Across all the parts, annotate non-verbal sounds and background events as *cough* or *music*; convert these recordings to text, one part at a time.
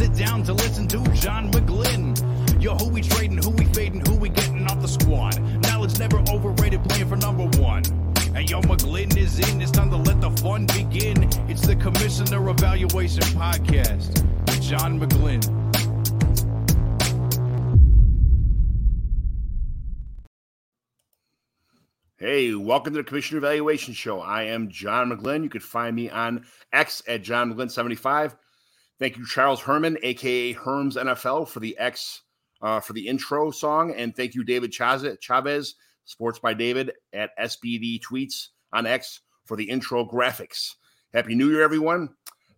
sit down to listen to John McGlynn. Yo, who we trading, who we fading, who we getting off the squad. Knowledge never overrated, playing for number one. And yo, McGlynn is in. It's time to let the fun begin. It's the Commissioner Evaluation Podcast with John McGlynn. Hey, welcome to the Commissioner Evaluation Show. I am John McGlynn. You can find me on X at John McGlynn75. Thank you, Charles Herrmann, aka Herms NFL, for the X uh, for the intro song, and thank you, David Chavez, Sports by David at SBD Tweets on X for the intro graphics. Happy New Year, everyone!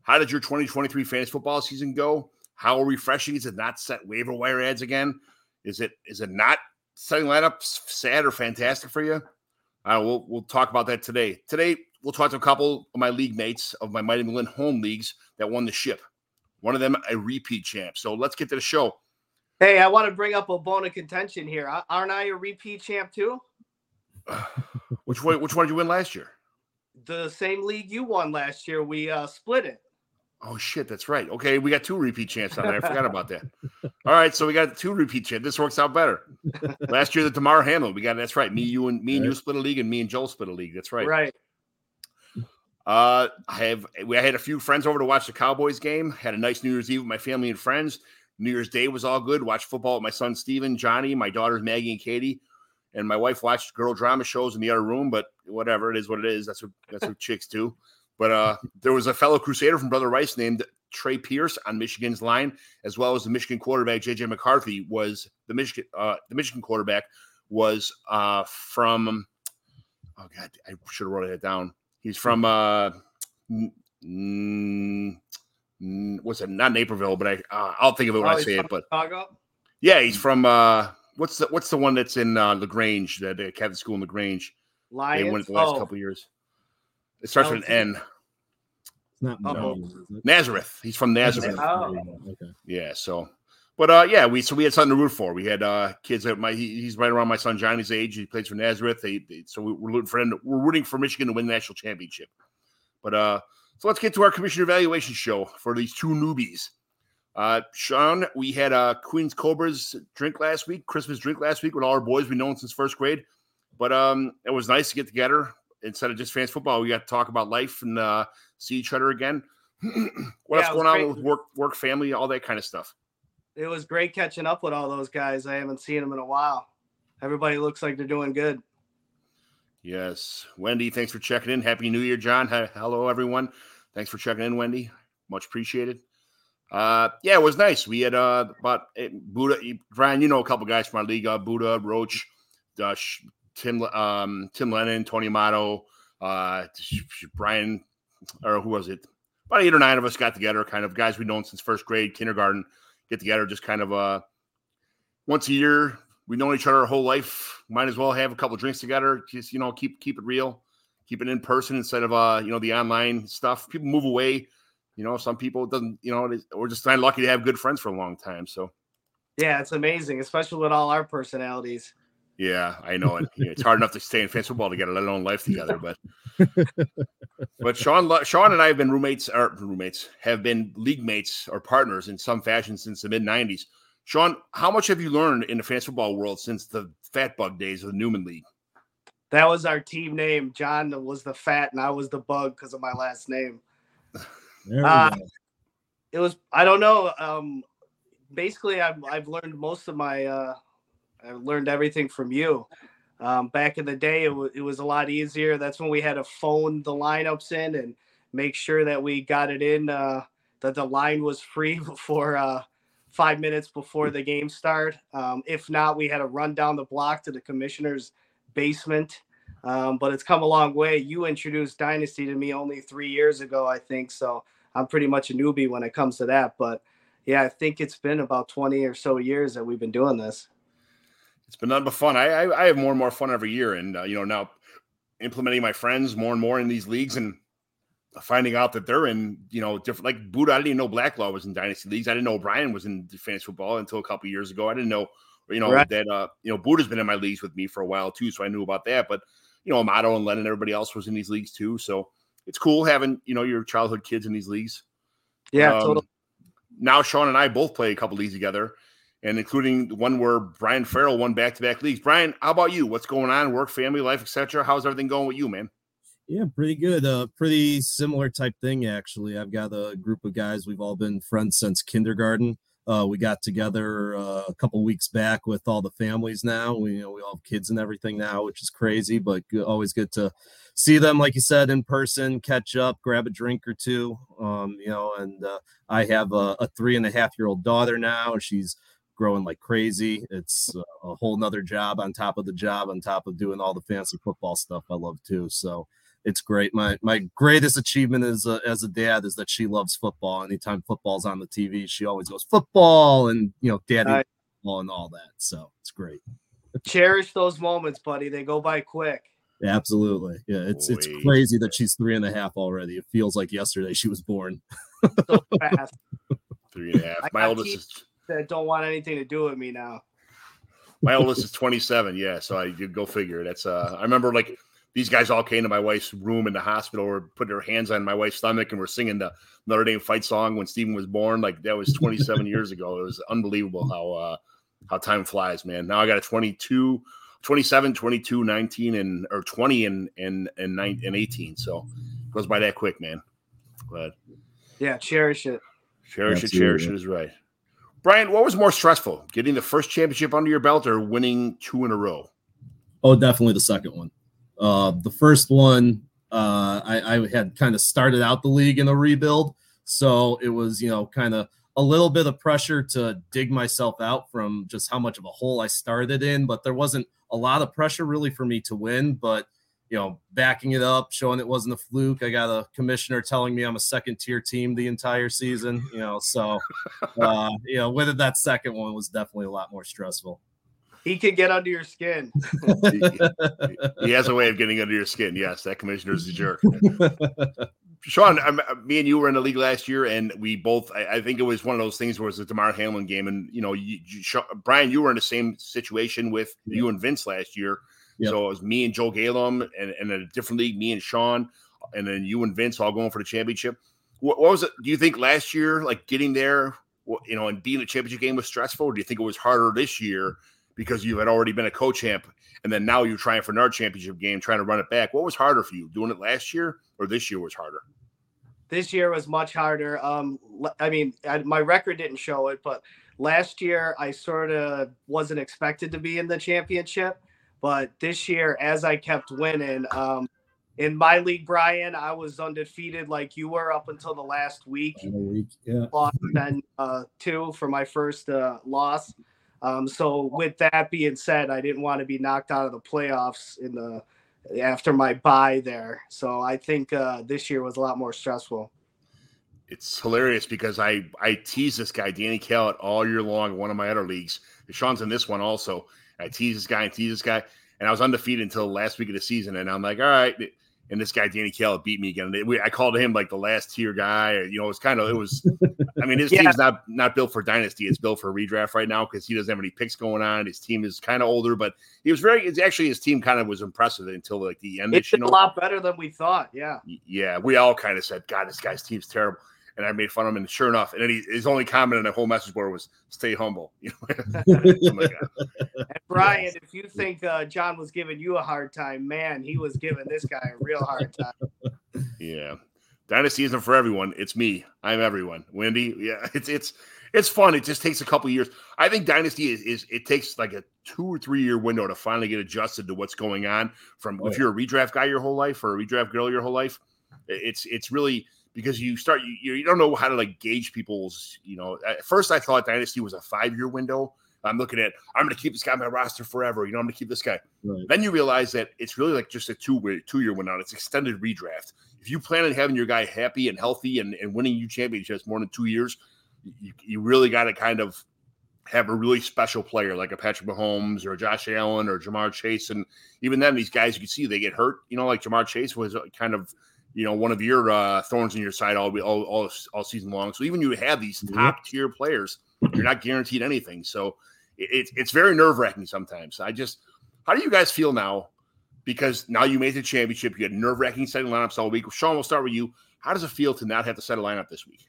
How did your 2023 fantasy football season go? How refreshing is it not set waiver wire ads again? Is it is it not setting lineups sad or fantastic for you? Uh, we'll we'll talk about that today. Today we'll talk to a couple of my league mates of my Mighty McGlynn home leagues that won the ship. One of them a repeat champ. So let's get to the show. Hey, I want to bring up a bone of contention here. Aren't I a repeat champ too? *laughs* which one? Which one did you win last year? The same league you won last year. We uh, split it. Oh shit, that's right. Okay, we got two repeat champs on there. I forgot about that. All right, so we got two repeat champs. This works out better. *laughs* Last year, the Damar Hamlin, we got that's right. Me, you, and me and you split a league, and me and Joel split a league. That's right. Right. Uh, I have we I had a few friends over to watch the Cowboys game. Had a nice New Year's Eve with my family and friends. New Year's Day was all good. Watched football with my son Steven, Johnny, my daughters Maggie and Katie, and my wife watched girl drama shows in the other room. But whatever, it is what it is. That's what that's what *laughs* chicks do. But uh, there was a fellow Crusader from Brother Rice named Trey Pierce on Michigan's line, as well as the Michigan quarterback JJ McCarthy was the Michigan uh, the Michigan quarterback was uh, from oh god I should have wrote it down. He's from uh, mm, what's it? Not Naperville, but I uh, I'll think of it when oh, I say it. But Chicago. Yeah, he's from uh, what's the what's the one that's in uh, Lagrange that uh, Catholic school in Lagrange? Lions. They won it the last oh. couple years. It starts with an N not no. Nazareth. He's from Nazareth. Oh. Okay. Yeah. So, but uh, yeah, we so we had something to root for. We had uh kids that my he, he's right around my son Johnny's age. He plays for Nazareth. They, they so we, we're rooting for him. We're rooting for Michigan to win the national championship. But uh, so let's get to our commissioner evaluation show for these two newbies. Uh, Sean, we had a Queen's Cobras drink last week, Christmas drink last week with all our boys we've known since first grade. But um, it was nice to get together instead of just fans football. We got to talk about life and uh, see each other again. *clears throat* what yeah, else going on with work, work, family, all that kind of stuff? It was great catching up with all those guys. I haven't seen them in a while. Everybody looks like they're doing good. Yes, Wendy, thanks for checking in. Happy New Year, John. Hello, everyone. Thanks for checking in, Wendy. Much appreciated. Uh, yeah, it was nice. We had uh about eh, Buddha, Brian. You know a couple guys from our league, uh, Buddha, Roach, uh, Tim, um, Tim Lennon, Tony Amato, uh, Brian or who was it? About eight or nine of us got together, kind of guys we've known since first grade, kindergarten, get together, just kind of uh once a year. We've known each other our whole life. Might as well have a couple drinks together. Just you know, keep keep it real, keep it in person instead of uh you know the online stuff. People move away. You know, some people doesn't. You know, we're just kind of lucky to have good friends for a long time. So, yeah, it's amazing, especially with all our personalities. Yeah, I know it. It's hard enough to stay in fantasy football together, let alone life together. But *laughs* but Sean, Sean and I have been roommates, or roommates, have been league mates or partners in some fashion since the mid '90s. Sean, how much have you learned in the fantasy football world since the Fat Bug days of the Newman League? That was our team name. John was the fat, and I was the bug because of my last name. Uh, it was. I don't know. Um, basically, I've I've learned most of my. Uh, I learned everything from you. Um, back in the day, it, w- it was a lot easier. That's when we had to phone the lineups in and make sure that we got it in, uh, that the line was free *laughs* before uh, five minutes before the game start. Um, if not, we had to run down the block to the commissioner's basement. Um, but it's come a long way. You introduced Dynasty to me only three years ago, I think. So I'm pretty much a newbie when it comes to that. But yeah, I think it's been about 20 or so years that we've been doing this it's been nothing but fun. I, I, I have more and more fun every year, and uh, you know now implementing my friends more and more in these leagues and finding out that they're in you know different like Buddha. I didn't even know Blacklaw was in dynasty leagues. I didn't know Brian was in fantasy football until a couple years ago. I didn't know you know right. that uh you know Buddha's been in my leagues with me for a while too, so I knew about that. But you know, Amato and Lennon, everybody else was in these leagues too. So it's cool having you know your childhood kids in these leagues. Yeah, um, totally. Now Sean and I both play a couple leagues together, and including the one where Brian Farrell won back to back leagues. Brian, how about you? What's going on? Work, family, life, etc. How's everything going with you, man? Yeah, pretty good. Uh, pretty similar type thing actually. I've got a group of guys. We've all been friends since kindergarten. Uh, we got together uh, a couple weeks back with all the families. Now we you know we all have kids and everything now, which is crazy, but always good to see them, like you said, in person, catch up, grab a drink or two. Um, you know, and uh, I have a, a, three and a half year old daughter now. She's growing like crazy. It's uh, a whole nother job on top of the job, on top of doing all the fancy football stuff I love too. So it's great. My my greatest achievement as a, as a dad is that she loves football. Anytime football's on the TV, she always goes football and you know, daddy right. football and all that. So it's great. Cherish those moments, buddy. They go by quick. Yeah, absolutely. Yeah, it's Wait. it's crazy that she's three and a half already. It feels like yesterday she was born. so fast. Three and a half. My oldest is that don't want anything to do with me now. My oldest is 27. Yeah, so I you go figure. That's uh I remember like these guys all came to my wife's room in the hospital or put their hands on my wife's stomach and were singing the Notre Dame fight song when Stephen was born. Like that was 27 years ago. It was unbelievable how uh how time flies, man. Now I got a 22, 27, 22, 19, and or 20 and and and, nine, and 18. So it goes by that quick, man. But yeah, cherish it. Cherish Absolutely. it, cherish it is right. Brian, what was more stressful, getting the first championship under your belt or winning two in a row? Oh, definitely the second one. Uh, the first one, uh, I, I had kind of started out the league in a rebuild, so it was you know kind of a little bit of pressure to dig myself out from just how much of a hole I started in, but there wasn't a lot of pressure really for me to win. But you know, backing it up, showing it wasn't a fluke. I got a commissioner telling me I'm a second tier team the entire season. You know, so *laughs* uh, you know, whether that second one was definitely a lot more stressful. He can get under your skin. he, he, has a way of getting under your skin. Yes, that commissioner is a jerk. Sean, I'm, me and you were in the league last year, and we both. I, I, think it was one of those things where it was a Damar Hamlin game, and you know, you, you, Brian, you were in the same situation with yeah. you and Vince last year. Yep. So it was me and Joe Galum, and, and a different league, me and Sean, and then you and Vince all going for the championship. What, what was it? Do you think last year, like getting there, you know, and being a championship game was stressful? Or do you think it was harder this year because you had already been a co-champ and then now you're trying for another championship game, trying to run it back. What was harder for you, doing it last year or this year was harder? This year was much harder. Um, I mean, I, my record didn't show it, but last year I sort of wasn't expected to be in the championship. But this year, as I kept winning, um, in my league, Brian, I was undefeated like you were up until the last week. week yeah. Lost then uh, two for my first uh, loss. Um, so with that being said, I didn't want to be knocked out of the playoffs in the after my bye there. So I think uh, this year was a lot more stressful. It's hilarious because I I tease this guy Danny Callett all year long in one of my other leagues. Sean's in this one also. I tease this guy and tease this guy, and I was undefeated until last week of the season. And I'm like, all right, and this guy Danny Callett beat me again. I called him like the last tier guy. You know, it's kind of it was. *laughs* I mean, his yeah. team's not not built for dynasty. It's built for redraft right now because he doesn't have any picks going on. His team is kind of older, but he was very. It's actually his team kind of was impressive until like the end. It's a lot better than we thought. Yeah. Yeah, we all kind of said, God, this guy's team's terrible and I made fun of him. And sure enough, and then he, his only comment in the whole message board was "Stay humble." *laughs* You know? *laughs* oh and Brian, if you think uh, John was giving you a hard time, man, he was giving this guy a real hard time. *laughs* Yeah, Dynasty isn't for everyone. It's me. I'm everyone. Wendy, yeah, it's it's it's fun. It just takes a couple years. I think Dynasty is, is it takes like a two or three year window to finally get adjusted to what's going on. From oh, if you're a redraft guy your whole life or a redraft girl your whole life, it's it's really because you start you, you don't know how to like gauge people's you know at first i thought dynasty was a five year window i'm looking at i'm going to keep this guy on my roster forever you know i'm going to keep this guy right. then you realize that it's really like just a two two year window it's extended redraft if you plan on having your guy happy and healthy and, and winning you championships more than two years you, you really got to kind of have a really special player like a Patrick Mahomes or Josh Allen or Ja'Marr Chase. And even then, these guys you can see they get hurt. You know, like Ja'Marr Chase was uh, kind of you know, one of your uh, thorns in your side all, all all all season long. So even you have these top tier players, you're not guaranteed anything. So it's it's very nerve wracking sometimes. I just, how do you guys feel now? because now you made the championship. You had nerve wracking setting lineups all week. Sean, we'll start with you. How does it feel to not have to set a lineup this week?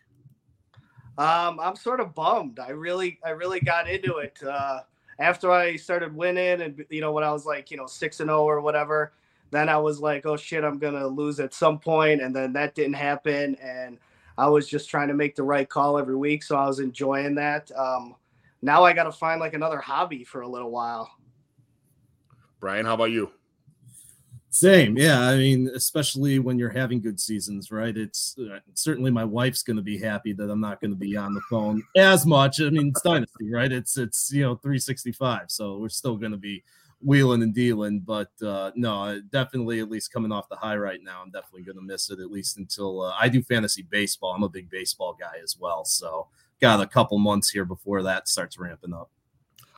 Um, I'm sort of bummed. I really, I really got into it uh, after I started winning, and you know when I was like, you know, six and zero oh or whatever. Then I was like, oh shit, I'm gonna lose at some point, and then that didn't happen, and I was just trying to make the right call every week, so I was enjoying that. Um, now I got to find like another hobby for a little while. Brian, how about you? Same, yeah. I mean, especially when you're having good seasons, right? It's uh, certainly my wife's going to be happy that I'm not going to be on the phone as much. I mean, it's dynasty, right? It's it's you know 365, so we're still going to be wheeling and dealing. But uh, no, definitely at least coming off the high right now, I'm definitely going to miss it at least until uh, I do fantasy baseball. I'm a big baseball guy as well, so got a couple months here before that starts ramping up.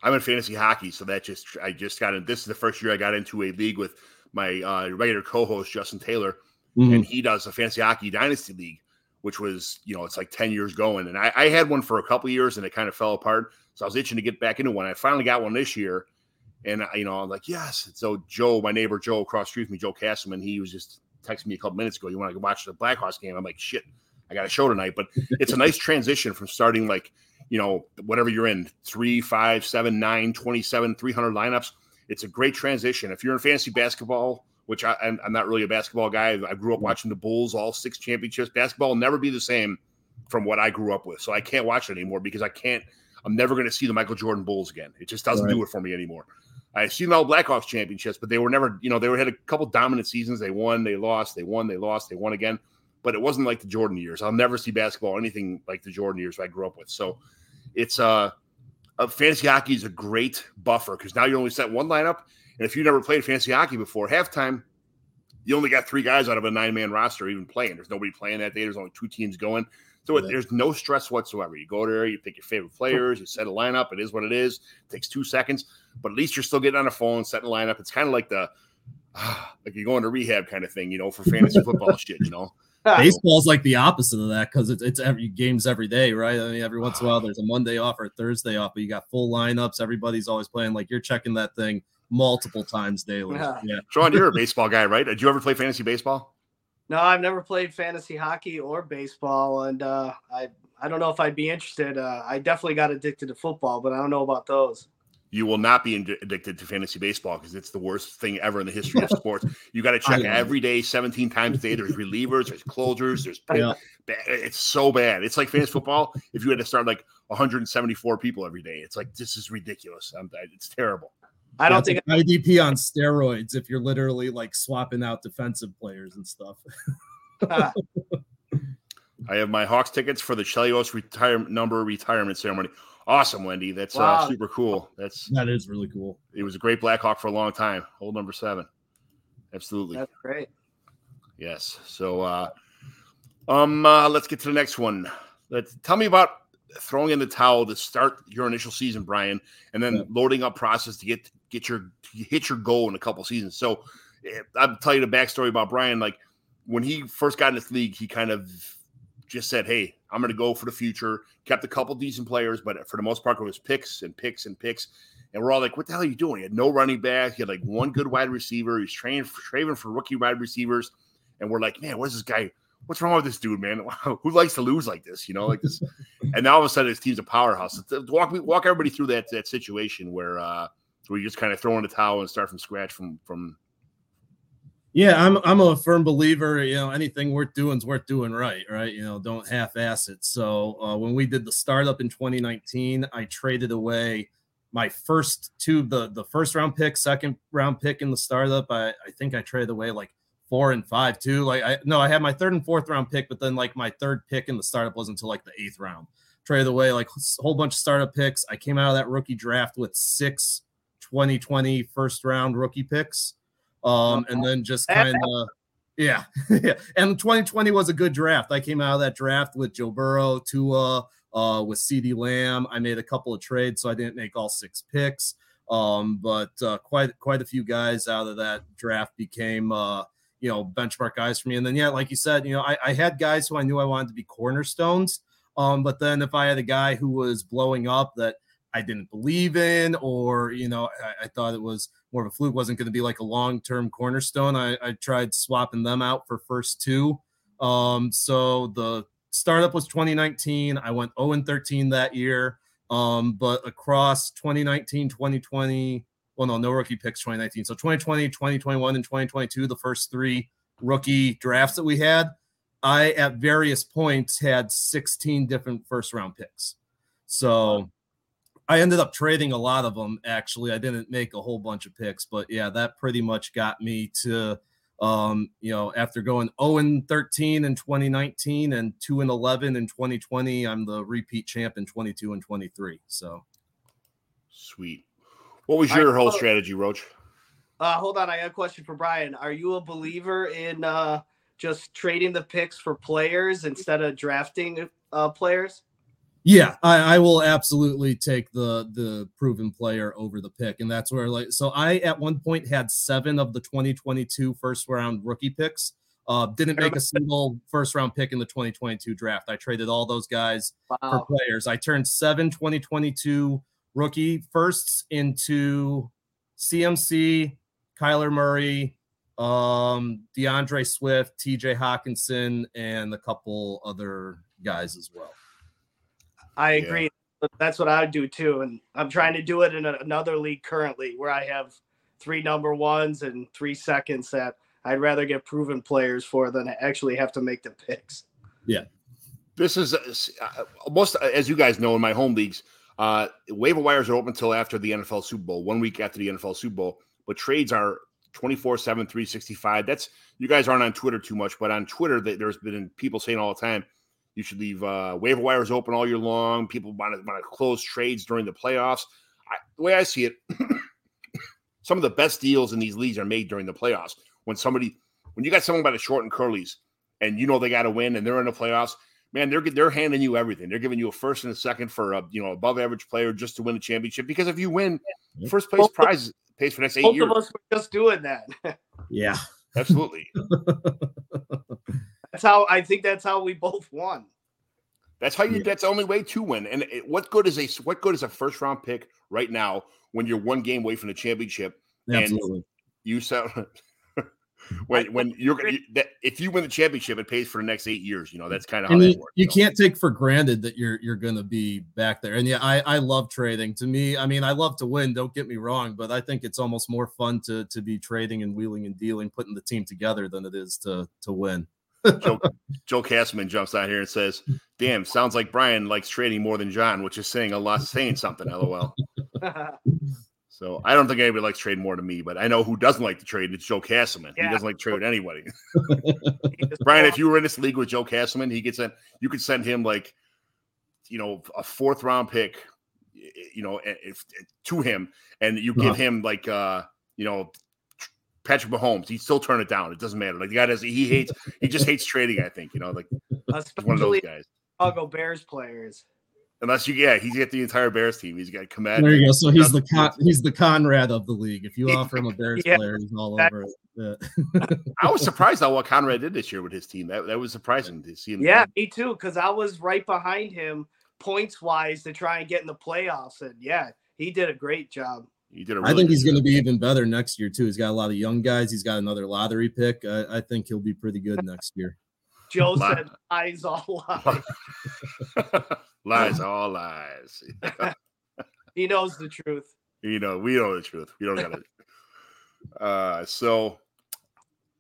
I'm in fantasy hockey, so that just I just got in. This is the first year I got into a league with my uh, regular co-host Justin Taylor, mm-hmm. and he does a fancy hockey dynasty league, which was you know it's like ten years going, and I, I had one for a couple years and it kind of fell apart, so I was itching to get back into one. I finally got one this year, and you know I'm like yes. So Joe, my neighbor Joe across street from me, Joe Castleman, he was just texting me a couple minutes ago. You want to go watch the Blackhawks game? I'm like shit. I got a show tonight, but it's a nice transition from starting like, you know, whatever you're in three, five, seven, nine, 27, 300 lineups it's a great transition. If you're in fantasy basketball, which I, am not really a basketball guy, I grew up watching the Bulls, all six championships. Basketball will never be the same from what I grew up with. So I can't watch it anymore because I can't, I'm never going to see the Michael Jordan Bulls again. It just doesn't right. do it for me anymore. I've seen all Blackhawks championships, but they were never, you know, they were had a couple dominant seasons. They won, they lost, they won, they lost, they won again. But it wasn't like the Jordan years. I'll never see basketball anything like the Jordan years I grew up with. So it's uh uh, fantasy hockey is a great buffer because now you only set one lineup. And if you never played fantasy hockey before, halftime, you only got three guys out of a nine man roster even playing. There's nobody playing that day. There's only two teams going. So there's no stress whatsoever. You go there, you pick your favorite players, you set a lineup. It is what it is. It takes two seconds, but at least you're still getting on a phone, setting a lineup. It's kind of like the *sighs* like you're going to rehab kind of thing, you know, for fantasy football shit, you know. *laughs* Baseball's like the opposite of that because it's it's every games every day, right? I mean, every once in a while there's a Monday off or a Thursday off, but you got full lineups. Everybody's always playing. Like you're checking that thing multiple times daily. Yeah. yeah. Sean, you're a baseball guy, right? Did you ever play fantasy baseball? No, I've never played fantasy hockey or baseball, and uh, I I don't know if I'd be interested. Uh, I definitely got addicted to football, but I don't know about those you will not be addicted to fantasy baseball because it's the worst thing ever in the history of *laughs* sports. You got to check every day, 17 times a day. There's relievers, there's closers, there's *laughs* yeah. it's so bad. It's like fantasy football. If you had to start like 174 people every day, it's like this is ridiculous. I'm, it's terrible. I don't think IDP on steroids if you're literally like swapping out defensive players and stuff. Ah. *laughs* I have my Hawks tickets for the Chelios retirement number retirement ceremony. Awesome, Wendy. That's uh, wow. uh, super cool. That's that is really cool. It was a great Blackhawk for a long time. Hold number seven. Absolutely. That's great. Yes. So uh um uh let's get to the next one. Let's tell me about throwing in the towel to start your initial season, Brian, and then yeah. loading up process to get get your hit your goal in a couple seasons. So eh, I'll tell you the backstory about Brian. Like when he first got in this league, he kind of just said, Hey, I'm going to go for the future. Kept a couple decent players, but for the most part, it was picks and picks and picks. And we're all like, what the hell are you doing? He had no running back. He had like one good wide receiver. He's training for, training for rookie wide receivers. And we're like, man, what's this guy? What's wrong with this dude, man? *laughs* Who likes to lose like this? You know, like this. *laughs* and now all of a sudden, his team's a powerhouse. Walk me, walk everybody through that that situation where uh where you just kind of throw in the towel and start from scratch from from yeah, I'm I'm a firm believer. You know, anything worth doing is worth doing right, right? You know, don't half-ass it. So uh, when we did the startup in 2019, I traded away my first two the the first round pick, second round pick in the startup. I I think I traded away like four and five too. Like I no, I had my third and fourth round pick, but then like my third pick in the startup wasn't until like the eighth round. Traded away like a whole bunch of startup picks. I came out of that rookie draft with six 2020 first round rookie picks um, and then just kind of yeah, *laughs* yeah. And 2020 was a good draft. I came out of that draft with Joe Burrow, Tua, uh, with CeeDee Lamb. I made a couple of trades, so I didn't make all six picks. Um, but uh, quite quite a few guys out of that draft became uh, you know benchmark guys for me. And then yeah, like you said, you know, I, I had guys who I knew I wanted to be cornerstones. Um, but then if I had a guy who was blowing up that I didn't believe in, or you know, I, I thought it was more of a fluke, wasn't going to be like a long term cornerstone. I, I tried swapping them out for first two. Um, so the startup was 2019. I went 0 and 13 that year. Um, but across 2019, 2020, well, no, no rookie picks 2019. So 2020, 2021, and 2022, the first three rookie drafts that we had, I at various points had 16 different first round picks. So I ended up trading a lot of them actually. I didn't make a whole bunch of picks, but yeah, that pretty much got me to um, you know, after going 0 and 13 in 2019 and 2 and 11 in 2020, I'm the repeat champ in 22 and 23. So sweet. What was your whole strategy, Roach? Uh, hold on, I got a question for Brian. Are you a believer in uh, just trading the picks for players instead of drafting uh, players? Yeah, I, I, will absolutely take the the proven player over the pick, and that's where like so I at one point had seven of the 2022 first round rookie picks. Uh, didn't make a single first round pick in the 2022 draft. I traded all those guys wow. for players. I turned seven 2022 rookie firsts into CMC, Kyler Murray, um, D'Andre Swift, TJ Hockenson, and a couple other guys as well. I agree. Yeah. That's what I would do too. And I'm trying to do it in a, another league currently where I have three number ones and three seconds that I'd rather get proven players for than actually have to make the picks. Yeah. This is uh, most, as you guys know, in my home leagues, uh, waiver wires are open until after the NFL Super Bowl, one week after the NFL Super Bowl, but trades are 24 7, 365. That's you guys aren't on Twitter too much, but on Twitter, there's been people saying all the time, you should leave uh, waiver wires open all year long. People want to want to close trades during the playoffs. I, the way I see it, *coughs* some of the best deals in these leagues are made during the playoffs. When somebody, when you got someone by the short and curlies, and you know they got to win, and they're in the playoffs, man, they're they're handing you everything. They're giving you a first and a second for a you know above average player just to win a championship. Because if you win, first place prize pays for next eight Both years. Both of us were just doing that. *laughs* yeah, absolutely. *laughs* That's how I think that's how we *laughs* both won. That's how you. Yeah. That's the only way to win. And it, what good is a what good is a first round pick right now when you're one game away from the championship? Absolutely. you said *laughs* when when you're you, that if you win the championship, it pays for the next eight years. You know that's kind of how you, that works. You, can't take for granted that you're you're going to be back there. And yeah, I I love trading. To me, I mean, I love to win. Don't get me wrong, but I think it's almost more fun to to be trading and wheeling and dealing, putting the team together than it is to to win. Joe, Joe Castleman jumps out here and says, "Damn, sounds like Brian likes trading more than John, which is saying a lot, saying something." LOL. *laughs* so I don't think anybody likes trade more than me, but I know who doesn't like to trade. It's Joe Castleman. Yeah. He doesn't like to trade anybody. *laughs* *laughs* Brian, if you were in this league with Joe Castleman, he gets sent. You could send him like, you know, a fourth round pick, you know, if, to him, and you give uh-huh. him like, uh, you know, Patrick Mahomes, he'd still turn it down. It doesn't matter. Like the guy does, he hates, he just hates trading. I think you know, like one of those guys. Chicago Bears players. Unless you, yeah, he's got the entire Bears team. He's got command. There you go. So he's the con- he's the Conrad of the league. If you offer him a Bears yeah, player, he's all over it. Yeah. *laughs* I was surprised at what Conrad did this year with his team. That that was surprising to see him. Yeah, me too. Because I was right behind him points wise to try and get in the playoffs, and yeah, he did a great job. He did. Really I think he's going to be even better next year too. He's got a lot of young guys. He's got another lottery pick. I, I think he'll be pretty good next year. Joe said *laughs* lies all lies. lies all lies. he knows the truth. You know, we know the truth. We don't got it. *laughs* Uh, so,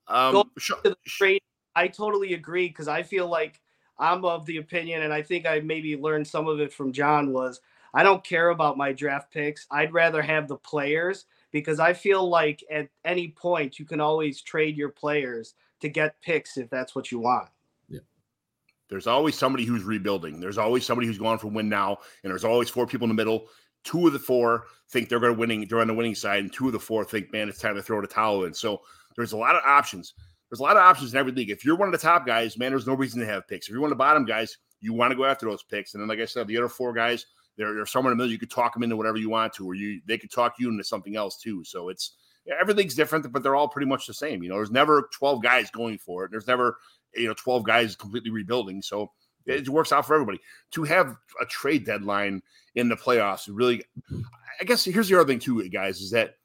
um, sh- the trade, I totally agree because I feel like I'm of the opinion, and I think I maybe learned some of it from John was I don't care about my draft picks. I'd rather have the players because I feel like at any point you can always trade your players to get picks if that's what you want. Yeah. There's always somebody who's rebuilding. There's always somebody who's going for win now, and there's always four people in the middle. Two of the four think they're going to winning. They're on the winning side, and two of the four think, man, it's time to throw the towel in. So there's a lot of options. There's a lot of options in every league. If you're one of the top guys, man, there's no reason to have picks. If you're one of the bottom guys, you want to go after those picks. And then, like I said, the other four guys, they're, they're somewhere in the middle. You could talk them into whatever you want to, or you they could talk you into something else too. So it's yeah, everything's different, but they're all pretty much the same. You know, there's never 12 guys going for it. There's never you know 12 guys completely rebuilding. So It works out for everybody. To have a trade deadline in the playoffs really, I guess here's the other thing too, guys, is that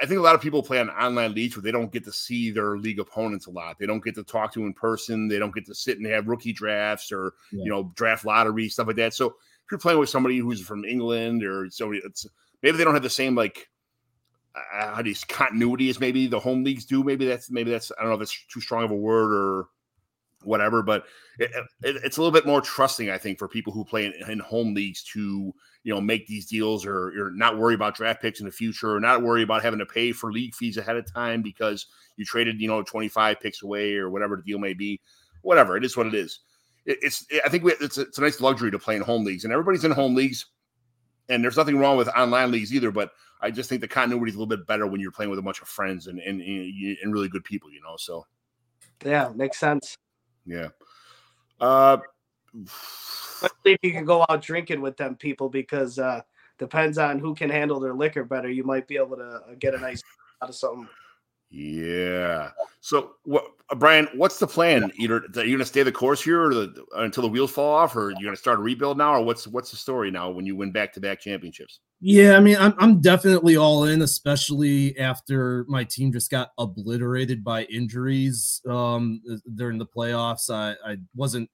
I think a lot of people play on online leagues where they don't get to see their league opponents a lot. They don't get to talk to in person. They don't get to sit and have rookie drafts or yeah. you know draft lottery stuff like that. So if you're playing with somebody who's from England or somebody, maybe they don't have the same like uh, how do you continuity as maybe the home leagues do. Maybe that's maybe that's I don't know if that's too strong of a word or whatever, but it, it, it's a little bit more trusting, I think, for people who play in, in home leagues to you know make these deals or, or not worry about draft picks in the future or not worry about having to pay for league fees ahead of time because you traded you know 25 picks away or whatever the deal may be. Whatever it is, what it is. It, it's I think we, it's a, it's a nice luxury to play in home leagues, and everybody's in home leagues, and there's nothing wrong with online leagues either. But I just think the continuity is a little bit better when you're playing with a bunch of friends and and, and really good people, you know. So yeah, makes sense. Yeah. Uh, Especially if you can go out drinking with them people, because uh, depends on who can handle their liquor better. You might be able to uh, get a nice out of something. Yeah. So, what, Brian? What's the plan? Either are you going to stay the course here, or the, until the wheels fall off, or you're you going to start a rebuild now, or what's what's the story now when you win back to back championships? Yeah, I mean, I'm I'm definitely all in, especially after my team just got obliterated by injuries um, during the playoffs. I, I wasn't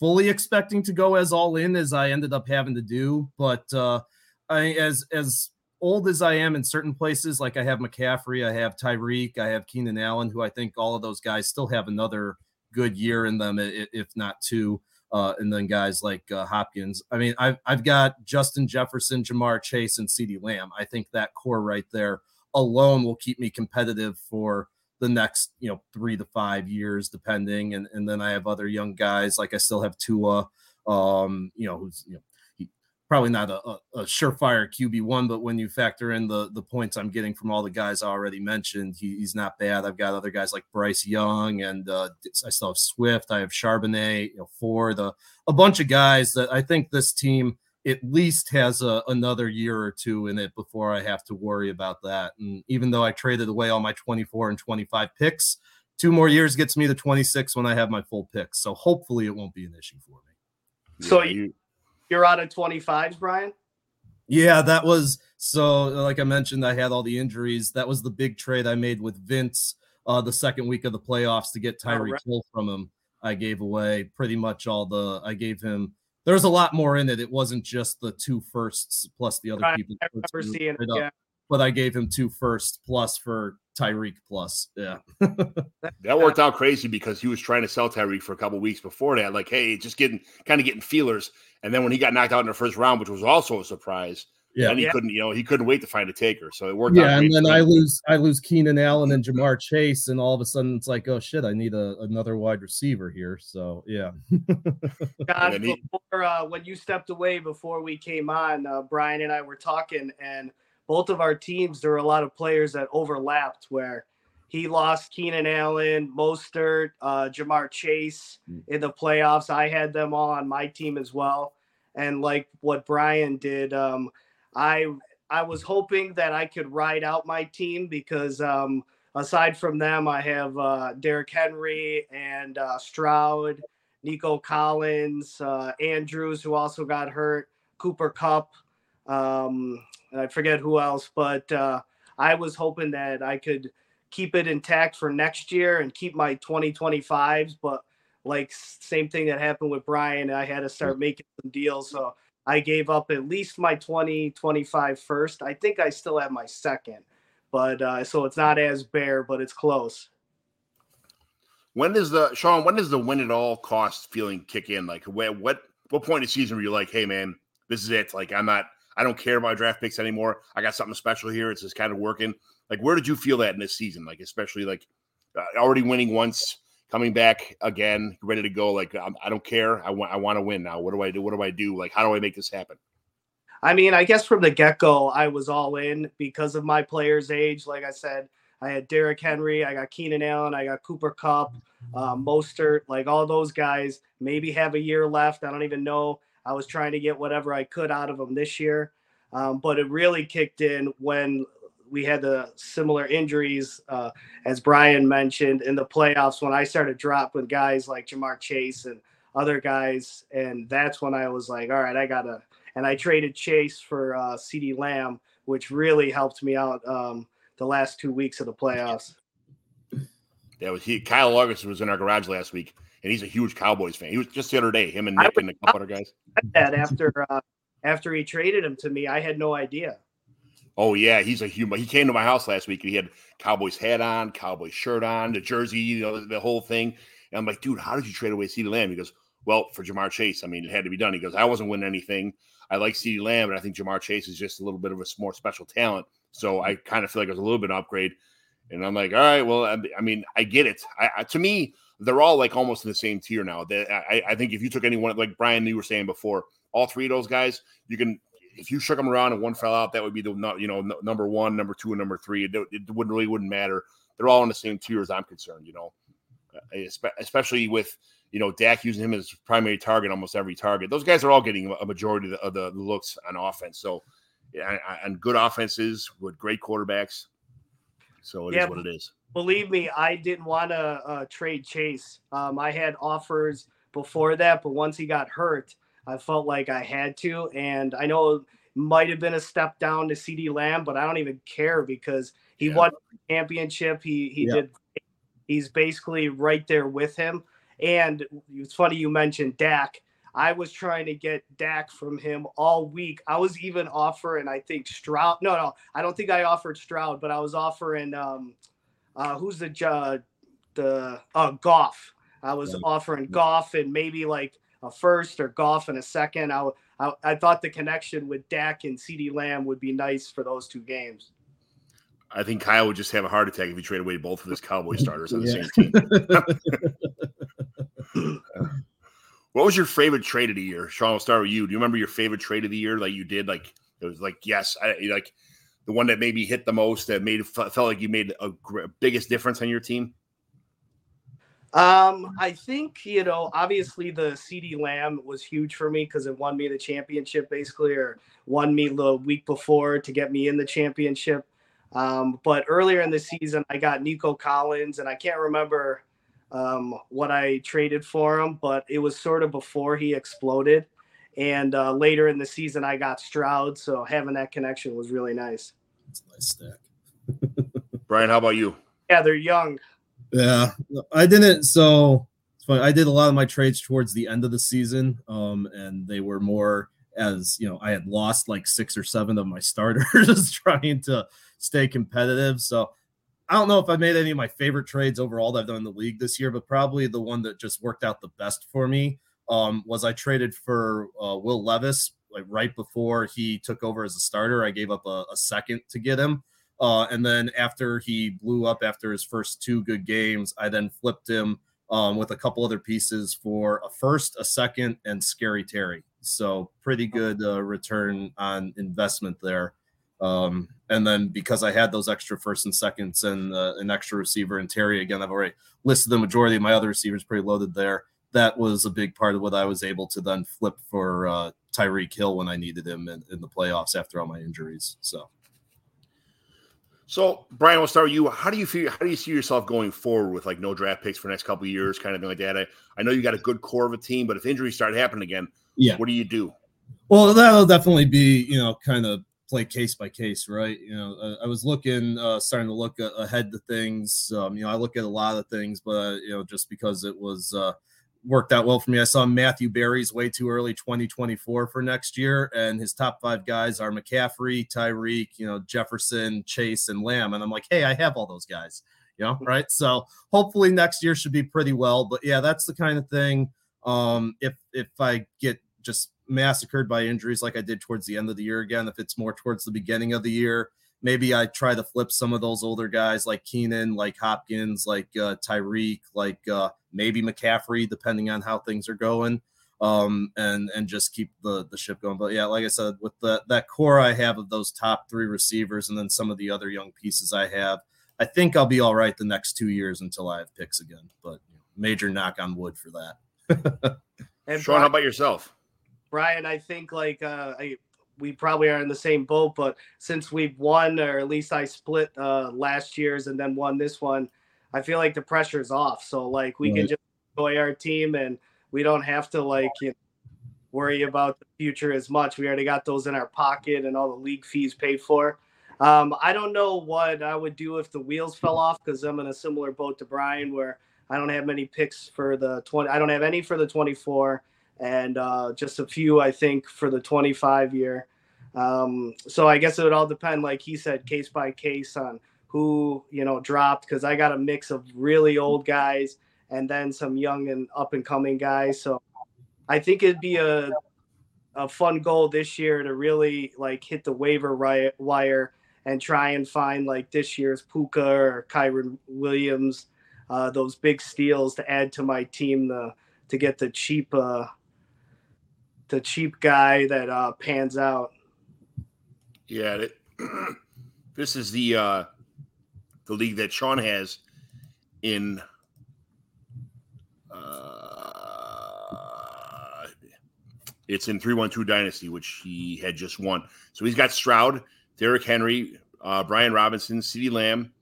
fully expecting to go as all in as I ended up having to do, but uh, I as as old as I am in certain places, like I have McCaffrey, I have Tyreek, I have Keenan Allen, who I think all of those guys still have another good year in them, if not two. Uh, and then guys like uh, Hopkins. I mean, I've, I've got Justin Jefferson, Ja'Marr Chase, and CeeDee Lamb. I think that core right there alone will keep me competitive for the next, you know, three to five years, depending. And and then I have other young guys like I still have Tua, um, you know, who's you know probably not a, a, a surefire QB one, but when you factor in the the points I'm getting from all the guys I already mentioned, he, he's not bad. I've got other guys like Bryce Young, and uh, I still have Swift. I have Charbonnet, you know, Ford, uh, a bunch of guys that I think this team at least has a, another year or two in it before I have to worry about that. And even though I traded away all my 24 and 25 picks, two more years gets me to 26 when I have my full picks. So hopefully it won't be an issue for me. So you you're out of 25s, Brian? Yeah, that was so like I mentioned, I had all the injuries. That was the big trade I made with Vince uh the second week of the playoffs to get Tyreek right. From him. I gave away pretty much all the I gave him there was a lot more in it. It wasn't just the two firsts plus the other right. people. I remember seeing it, yeah. But I gave him two firsts plus for Tyreek plus. Yeah. *laughs* that worked out crazy because he was trying to sell Tyreek for a couple weeks before that. Like, hey, just getting kind of getting feelers. And then when he got knocked out in the first round, which was also a surprise, yeah, and he yeah. couldn't, you know, he couldn't wait to find a taker. So it worked. Yeah, and then I lose, I lose Keenan Allen and Ja'Marr Chase, and all of a sudden it's like, oh shit, I need a, another wide receiver here. So yeah. *laughs* God, he, before uh, when you stepped away before we came on, uh, Brian and I were talking, and both of our teams there were a lot of players that overlapped where he lost Keenan Allen, Mostert, uh, Ja'Marr Chase mm. in the playoffs. I had them all on my team as well. And like what Brian did, um, I I was hoping that I could ride out my team because um, aside from them, I have uh, Derrick Henry and uh, Stroud, Nico Collins, uh, Andrews, who also got hurt, Cooper Kupp, um, I forget who else, but uh, I was hoping that I could keep it intact for next year and keep my 2025s. But like same thing that happened with Brian, I had to start making some deals. So I gave up at least my 2025 first. I think I still have my second, but uh, so it's not as bare, but it's close. When does the Sean? When does the win at all cost feeling kick in? Like what what what point of season were you like, hey man, this is it? Like I'm not, I don't care about draft picks anymore. I got something special here. It's just kind of working. Like, where did you feel that in this season? Like, especially like uh, already winning once, coming back again, ready to go. Like, I'm, I do not care. I want I want to win now. What do I do? What do I do? Like, how do I make this happen? I mean, I guess from the get go, I was all in because of my player's age. Like I said, I had Derrick Henry, I got Keenan Allen, I got Cooper Kupp, uh, Mostert, like all those guys maybe have a year left. I don't even know. I was trying to get whatever I could out of them this year. Um, but it really kicked in when we had the similar injuries, uh, as Brian mentioned in the playoffs when I started dropping guys like Ja'Marr Chase and other guys, and that's when I was like, all right, I gotta. And I traded Chase for uh, CeeDee Lamb, which really helped me out um, the last two weeks of the playoffs. That was he. Kyle August was in our garage last week, and he's a huge Cowboys fan. He was just the other day. Him and Nick and a couple other guys. That after uh, after he traded him to me, I had no idea. Oh yeah, he's a human. He came to my house last week and he had Cowboys hat on, Cowboys shirt on, the jersey, you know, the, whole thing. And I'm like, dude, how did you trade away CeeDee Lamb? He goes, well, for Ja'Marr Chase. I mean, it had to be done. He goes, I wasn't winning anything. I like CeeDee Lamb, but I think Ja'Marr Chase is just a little bit of a more special talent. So I kind of feel like it was a little bit of upgrade. And I'm like, all right, well, I, mean, I get it. I, I, to me, they're all like almost in the same tier now. I, I think if you took anyone, like Brian, you were saying before, all three of those guys, you can if you shook them around and one fell out, that would be the you know number one, number two, and number three. It, it wouldn't really wouldn't matter. They're all in the same tier as I'm concerned. You know, uh, especially with you know Dak using him as primary target almost every target. Those guys are all getting a majority of the, of the looks on offense. So, and good offenses with great quarterbacks. So it yeah, is what it is. Believe me, I didn't want to uh, trade Chase. Um, I had offers before that, but once he got hurt, I felt like I had to. And I know it might have been a step down to CeeDee Lamb, but I don't even care because he yeah. won championship. He he yeah. did. He's basically right there with him. And it's funny you mentioned Dak. I was trying to get Dak from him all week. I was even offering, I think Stroud. No, no, I don't think I offered Stroud, but I was offering um, uh, who's the uh, the uh, Goff. I was yeah. offering Goff and maybe like a first or Goff in a second. I, I, I thought the connection with Dak and CeeDee Lamb would be nice for those two games. I think Kyle would just have a heart attack if he traded away both of his Cowboy *laughs* starters on the same team. *laughs* what was your favorite trade of the year? Sean, we'll start with you. Do you remember your favorite trade of the year? Like you did, like it was like yes, I, like the one that maybe hit the most, that made felt like you made a biggest difference on your team. Um, I think you know, obviously the CeeDee Lamb was huge for me because it won me the championship basically, or won me the week before to get me in the championship. Um, but earlier in the season, I got Nico Collins, and I can't remember um, what I traded for him, but it was sort of before he exploded. And uh, later in the season, I got Stroud, so having that connection was really nice. That's a nice stack. Brian, how about you? Yeah, they're young. Yeah, I didn't. So it's funny. I did a lot of my trades towards the end of the season, um, and they were more as you know I had lost like six or seven of my *laughs* starters trying to stay competitive. So I don't know if I made any of my favorite trades overall that I've done in the league this year, but probably the one that just worked out the best for me um, was I traded for uh, Will Levis like right before he took over as a starter. I gave up a, a second to get him. Uh, and then after he blew up after his first two good games, I then flipped him um, with a couple other pieces for a first, a second, and Scary Terry. So pretty good uh, return on investment there. Um, and then because I had those extra first and seconds and uh, an extra receiver and Terry again, I've already listed the majority of my other receivers pretty loaded there. That was a big part of what I was able to then flip for uh, Tyreek Hill when I needed him in, in the playoffs after all my injuries. So so, Brian, we'll start with you. How do you feel? How do you see yourself going forward with like no draft picks for the next couple years, kind of thing like that? I, I know you got a good core of a team, but if injuries start happening again, yeah, what do you do? Well, that'll definitely be you know kind of play case by case, right? You know, I, I was looking, uh, starting to look ahead to things. Um, you know, I look at a lot of things, but you know, just because it was uh, worked out well for me. I saw Matthew Berry's way too early 2024 for next year, and his top five guys are McCaffrey, Tyreek, you know, Jefferson, Chase, and Lamb. And I'm like, hey, I have all those guys, you know, right? So hopefully next year should be pretty well. But yeah, that's the kind of thing. Um, if if I get just massacred by injuries like I did towards the end of the year again, if it's more towards the beginning of the year, maybe I try to flip some of those older guys like Keenan, like Hopkins, like uh, Tyreek, like uh, maybe McCaffrey, depending on how things are going, um, and and just keep the the ship going. But yeah, like I said, with the that core I have of those top three receivers, and then some of the other young pieces I have, I think I'll be all right the next two years until I have picks again. But major knock on wood for that. *laughs* and Sean, Brian, how about yourself? Brian, I think like uh, I we probably are in the same boat, but since we've won, or at least I split uh, last year's and then won this one, I feel like the pressure is off. So like we right. can just enjoy our team and we don't have to like you know, worry about the future as much. We already got those in our pocket and all the league fees paid for. Um, I don't know what I would do if the wheels fell off because I'm in a similar boat to Brian where I don't have many picks for the 20. I don't have any for the 24 and uh, just a few, I think, for the 25 year. Um, so I guess it would all depend, like he said, case by case on who, you know, dropped because I got a mix of really old guys and then some young and up and coming guys. So I think it'd be a a fun goal this year to really like hit the waiver wire and try and find like this year's Puka or Kyren Williams, uh, those big steals to add to my team to to get the cheap uh, the cheap guy that uh, pans out. Yeah, it, *clears throat* this is the uh, the league that Sean has in It's in 312 Dynasty, which he had just won. So he's got Stroud, Derrick Henry, uh, Brian Robinson, CeeDee Lamb,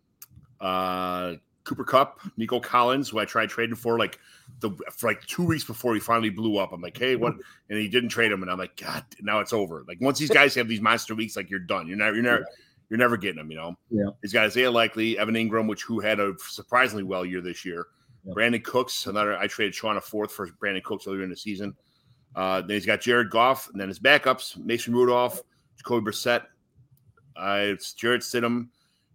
uh, Cooper Kupp, Nico Collins, who I tried trading for like the for like two weeks before he finally blew up. I'm like, hey, what? And he didn't trade him, and I'm like, God, now it's over. Like once these guys have these monster weeks, like you're done. You're never, you're never, you're never getting them. You know. Yeah. He's got Isaiah Likely, Evan Engram, which who had a surprisingly well year this year. Yeah. Brandin Cooks, another. I traded Sean a fourth for Brandin Cooks earlier in the season. Uh, then he's got Jared Goff, and then his backups: Mason Rudolph, Jacoby Brissett, uh, it's Jarrett Stidham,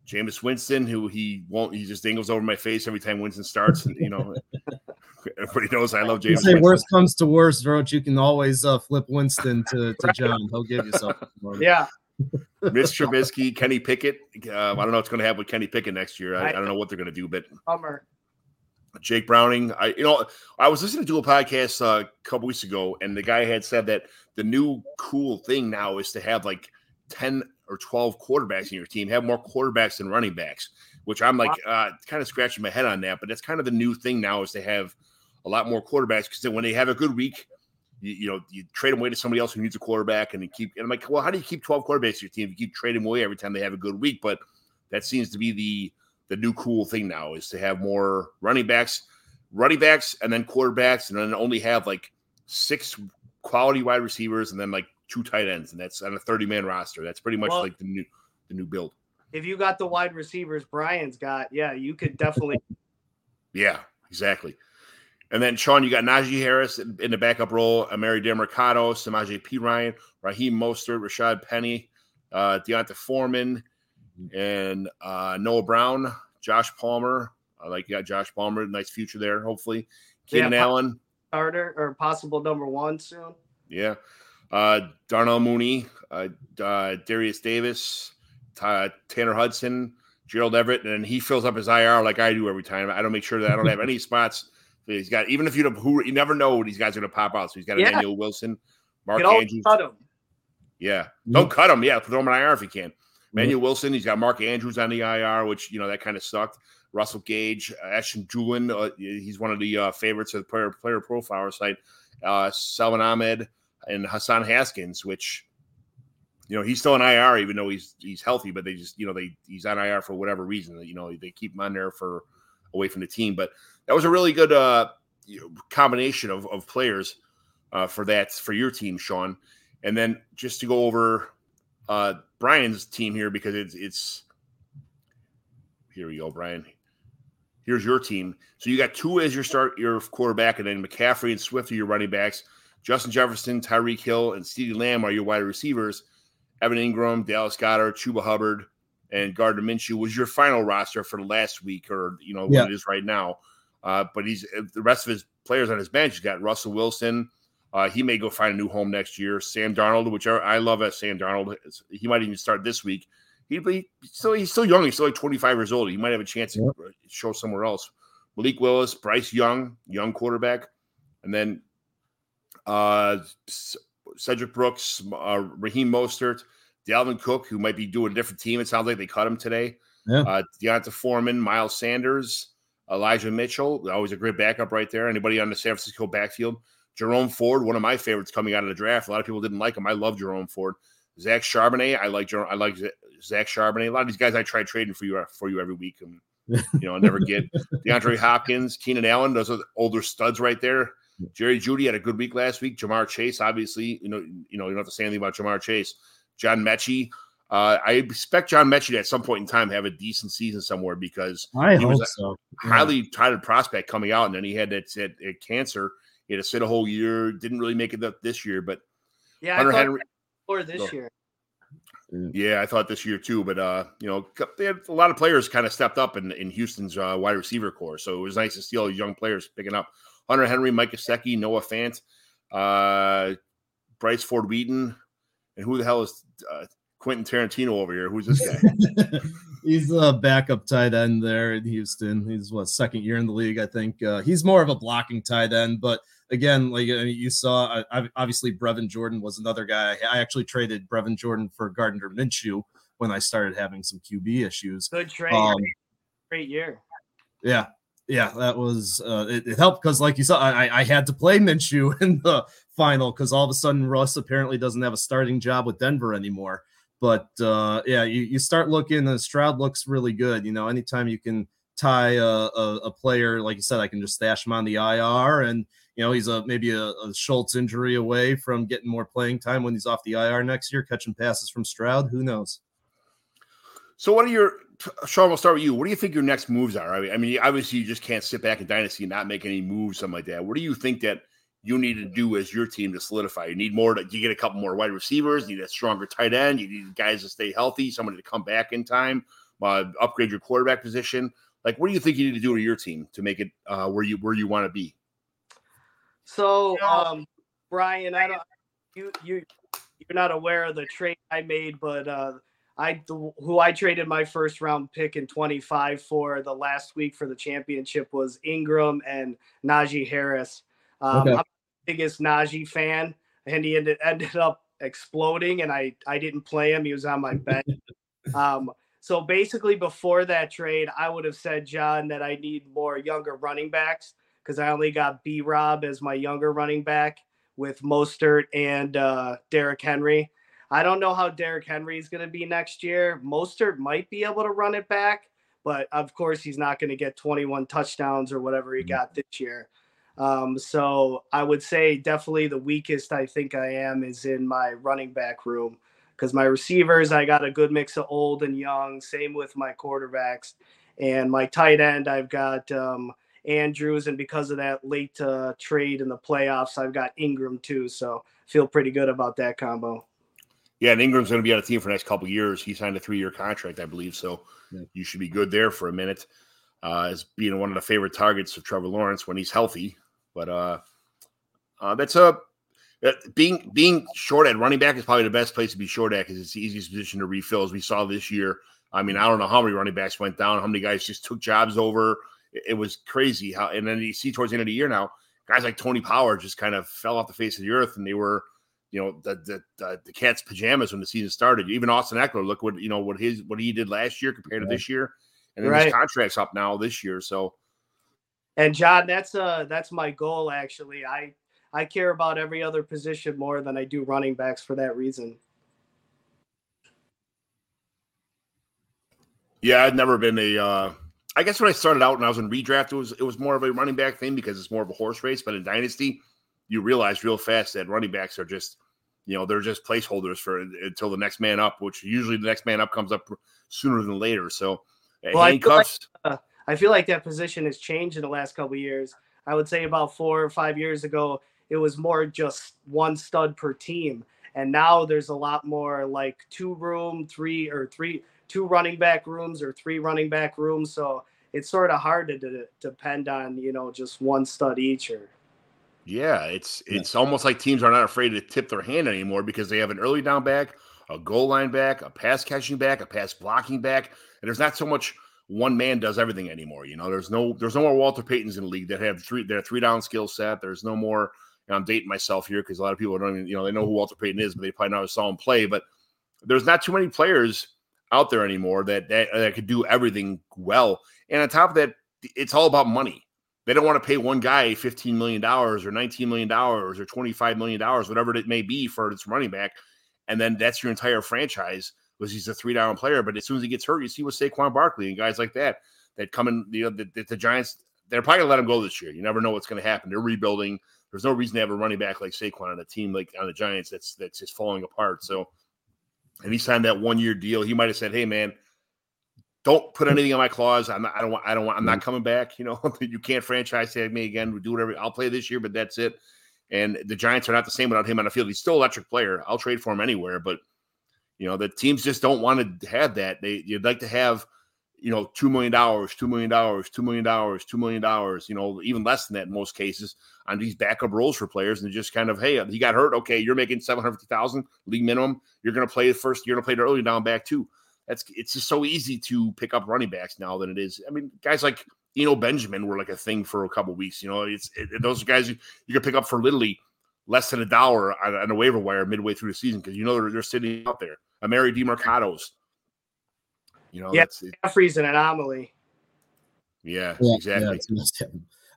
Jameis Winston, who he won't. He just dangles over my face every time Winston starts. And, you know, *laughs* everybody knows I love Jameis. Say worst comes to worst, Roach. You can always uh, flip Winston to, to John. He'll give you something. yeah. Mitch Trubisky, Kenny Pickett. Uh, I don't know what's going to happen with Kenny Pickett next year. I, I don't know what they're going to do, but Hummer. Jake Browning. I you know I was listening to a podcast uh, a couple weeks ago, and the guy had said that the new cool thing now is to have like ten or twelve quarterbacks in your team, have more quarterbacks than running backs. Which I'm like uh, kind of scratching my head on that, but that's kind of the new thing now is to have a lot more quarterbacks because then when they have a good week, you, you, know you trade them away to somebody else who needs a quarterback, and you keep. And I'm like, well, how do you keep twelve quarterbacks in your team? You keep trading away every time they have a good week, but that seems to be the the new cool thing now is to have more running backs, running backs, and then quarterbacks, and then only have like six quality wide receivers and then like two tight ends, and that's on a 30 man roster. That's pretty much well, like the new the new build. If you got the wide receivers Brian's got, yeah, you could definitely. *laughs* yeah, exactly. And then Sean, you got Najee Harris in, in the backup role, Emari Demercado, Samaje Perine, Raheem Mostert, Rashad Penny, uh, D'Onta Foreman, and uh, Noah Brown, Josh Palmer. I like you got Josh Palmer, nice future there. Hopefully, Keenan yeah, Allen, starter or possible number one soon. Yeah, uh, Darnell Mooney, uh, uh, Derius Davis, Tanner Hudson, Gerald Everett, and he fills up his IR like I do every time. I don't make sure that I don't have any *laughs* spots. He's got even if you don't, who you never know what these guys are going to pop out. So he's got yeah. Emmanuel Wilson, Mark Andrews. Cut him. Yeah, don't cut him. Yeah, put him on IR if you can. Manuel Wilson, he's got Mark Andrews on the IR, which you know that kind of sucked. Russell Gage, uh, Ashton Dulin, uh, he's one of the uh, favorites of the player player profile site. Uh, Salvon Ahmed and Hassan Haskins, which you know he's still on IR even though he's he's healthy, but they just you know they he's on IR for whatever reason. You know they keep him on there for away from the team, but that was a really good uh, combination of, of players uh, for that for your team, Sean. And then just to go over uh, Brian's team here because it's it's here we go, Brian. Here's your team. So you got two as your start your quarterback, and then McCaffrey and Swift are your running backs. Justin Jefferson, Tyreek Hill, and CeeDee Lamb are your wide receivers. Evan Engram, Dallas Goedert, Chuba Hubbard, and Gardner Minshew was your final roster for the last week, or you know yeah. what it is right now. Uh, but he's the rest of his players on his bench. He's got Russell Wilson, uh, he may go find a new home next year. Sam Darnold, which I love as Sam Darnold, he might even start this week. He, he still he's still young. He's still like 25 years old. He might have a chance to show somewhere else. Malik Willis, Bryce Young, young quarterback, and then uh, Cedric Brooks, uh, Raheem Mostert, Dalvin Cook, who might be doing a different team. It sounds like they cut him today. Yeah. Uh, D'Onta Foreman, Miles Sanders, Elijah Mitchell, always a great backup right there. Anybody on the San Francisco backfield? Jerome Ford, one of my favorites coming out of the draft. A lot of people didn't like him. I love Jerome Ford. Zach Charbonnet, I like Jerome, I like Zach Charbonnet. A lot of these guys I try trading for you uh, for you every week, and *laughs* you know I never get DeAndre Hopkins, Keenan Allen. Those are older studs right there. Jerry Jeudy had a good week last week. Ja'Marr Chase, obviously, you know, you know, you don't have to say anything about Ja'Marr Chase. John Metchie. Uh, I expect John Metchie at some point in time have a decent season somewhere because I he hope was so. a highly touted prospect coming out, and then he had that, that, that cancer. He had to sit a whole year. Didn't really make it up this year, but Yeah, I Hunter thought Henry. for this Go. year. Yeah, I thought this year too, but uh, you know, they had a lot of players kind of stepped up in, in Houston's uh, wide receiver core, so it was nice to see all these young players picking up. Hunter Henry, Mike Gesicki, Noah Fant, uh, Bryce Ford Wheaton, and who the hell is uh, Quentin Tarantino over here? Who's this guy? *laughs* he's a backup tight end there in Houston. He's what second year in the league, I think. Uh, he's more of a blocking tight end, but again, like uh, you saw, I, I- obviously Brevin Jordan was another guy. I actually traded Brevin Jordan for Gardner Minshew when I started having some QB issues. Good trade. Um, Great year. yeah, yeah, that was uh, it, it helped because, like you saw, I, I had to play Minshew *laughs* in the final because all of a sudden Russ apparently doesn't have a starting job with Denver anymore. But uh, yeah, you, you start looking, and Stroud looks really good. You know, anytime you can tie a, a, a player, like you said, I can just stash him on the IR, and you know he's a maybe a, a Schultz injury away from getting more playing time when he's off the IR next year, catching passes from Stroud. Who knows? so, what are your Sean? We'll start with you. What do you think your next moves are? I mean, I mean, obviously, you just can't sit back in dynasty and not make any moves, something like that. What do you think that you need to do as your team to solidify? You need more to you get a couple more wide receivers, you need a stronger tight end, you need guys to stay healthy, somebody to come back in time, uh, upgrade your quarterback position. Like, what do you think you need to do to your team to make it uh, where you where you want to be? So, um, Brian, I don't you you you're not aware of the trade I made, but uh, I who I traded my first round pick in 25 for the last week for the championship was Engram and Najee Harris. Um, Okay. I'm the biggest Najee fan, and he ended ended up exploding, and I I didn't play him. He was on my bench. *laughs* um, so basically, before that trade, I would have said, John, that I need more younger running backs because I only got B Rob as my younger running back with Mostert and uh, Derrick Henry. I don't know how Derrick Henry is going to be next year. Mostert might be able to run it back, but of course, he's not going to get 21 touchdowns or whatever he got this year. Um, so I would say definitely the weakest I think I am is in my running back room because my receivers, I got a good mix of old and young. Same with my quarterbacks. And my tight end, I've got um, Andrews, and because of that late uh, trade in the playoffs, I've got Engram too. So feel pretty good about that combo. Yeah, and Engram's going to be on the team for the next couple of years. He signed a three year contract, I believe. So Yeah. you should be good there for a minute. Uh, as being one of the favorite targets of Trevor Lawrence when he's healthy. But uh, uh, that's a being being short at running back is probably the best place to be short at because it's the easiest position to refill, as we saw this year. I mean, I don't know how many running backs went down, how many guys just took jobs over. It, it was crazy how, and then you see towards the end of the year now, guys like Tony Pollard just kind of fell off the face of the earth, and they were you know the the the, the cat's pajamas when the season started. Even Austin Ekeler, look what you know what his what he did last year compared to this year, and then Right. his contract's up now this year. So And John, that's uh that's my goal actually. I I care about every other position more than I do running backs for that reason. yeah, I'd never been a. Uh, I guess when I started out and I was in redraft, it was it was more of a running back thing because it's more of a horse race. But in dynasty, you realize real fast that running backs are just you know they're just placeholders for until the next man up, which usually the next man up comes up sooner than later. So uh, Well, I feel like- handcuffs. I feel like that position has changed in the last couple of years. I would say about four or five years ago, it was more just one stud per team, and now there's a lot more like two room, three or three, two running back rooms or three running back rooms. So it's sort of hard to de- depend on you know just one stud each or Yeah, it's Yeah. it's almost like teams are not afraid to tip their hand anymore because they have an early down back, a goal line back, a pass catching back, a pass blocking back, and there's not so much one man does everything anymore. You know, there's no there's no more Walter Paytons in the league that have three their three down skill set. There's no more. And I'm dating myself here because a lot of people don't even you know they know who Walter Payton is, but they probably never saw him play. But there's not too many players out there anymore that that, that could do everything well. And on top of that, it's all about money. They don't want to pay one guy $15 million or $19 million or $25 million, whatever it may be for its running back. And then that's your entire franchise because he's a three down player. But as soon as he gets hurt, you see with Saquon Barkley and guys like that that come in, you know, the, the, the Giants, they're probably going to let him go this year. You never know what's going to happen. They're rebuilding. there's no reason to have a running back like Saquon on a team like on the Giants that's that's just falling apart. So, and he signed that one year deal. He might have said, "Hey, man, don't put anything on my clause. I'm not, I don't want. I don't want. I'm not mm-hmm. coming back. You know, *laughs* you can't franchise tag me again. We do whatever. I'll play this year, but that's it." And the Giants are not the same without him on the field. He's still electric player. I'll trade for him anywhere, but you know the teams just don't want to have that. They you'd like to have you know, $2 million, $2 million, $2 million, $2 million, you know, even less than that in most cases on these backup roles for players. And just kind of, hey, he got hurt. Okay, you're making 750000 league minimum. You're going to play the first, you're going to play the early down back too. That's, it's just so easy to pick up running backs now than it is. I mean, guys like, you know, Benjamin were like a thing for a couple weeks. You know, it's it, those guys you, you can pick up for literally less than a dollar on, on a waiver wire midway through the season because you know they're, they're sitting out there. A Emari Demercados, you know, yeah, Jeffrey's an anomaly. Yeah, yeah exactly. Yeah,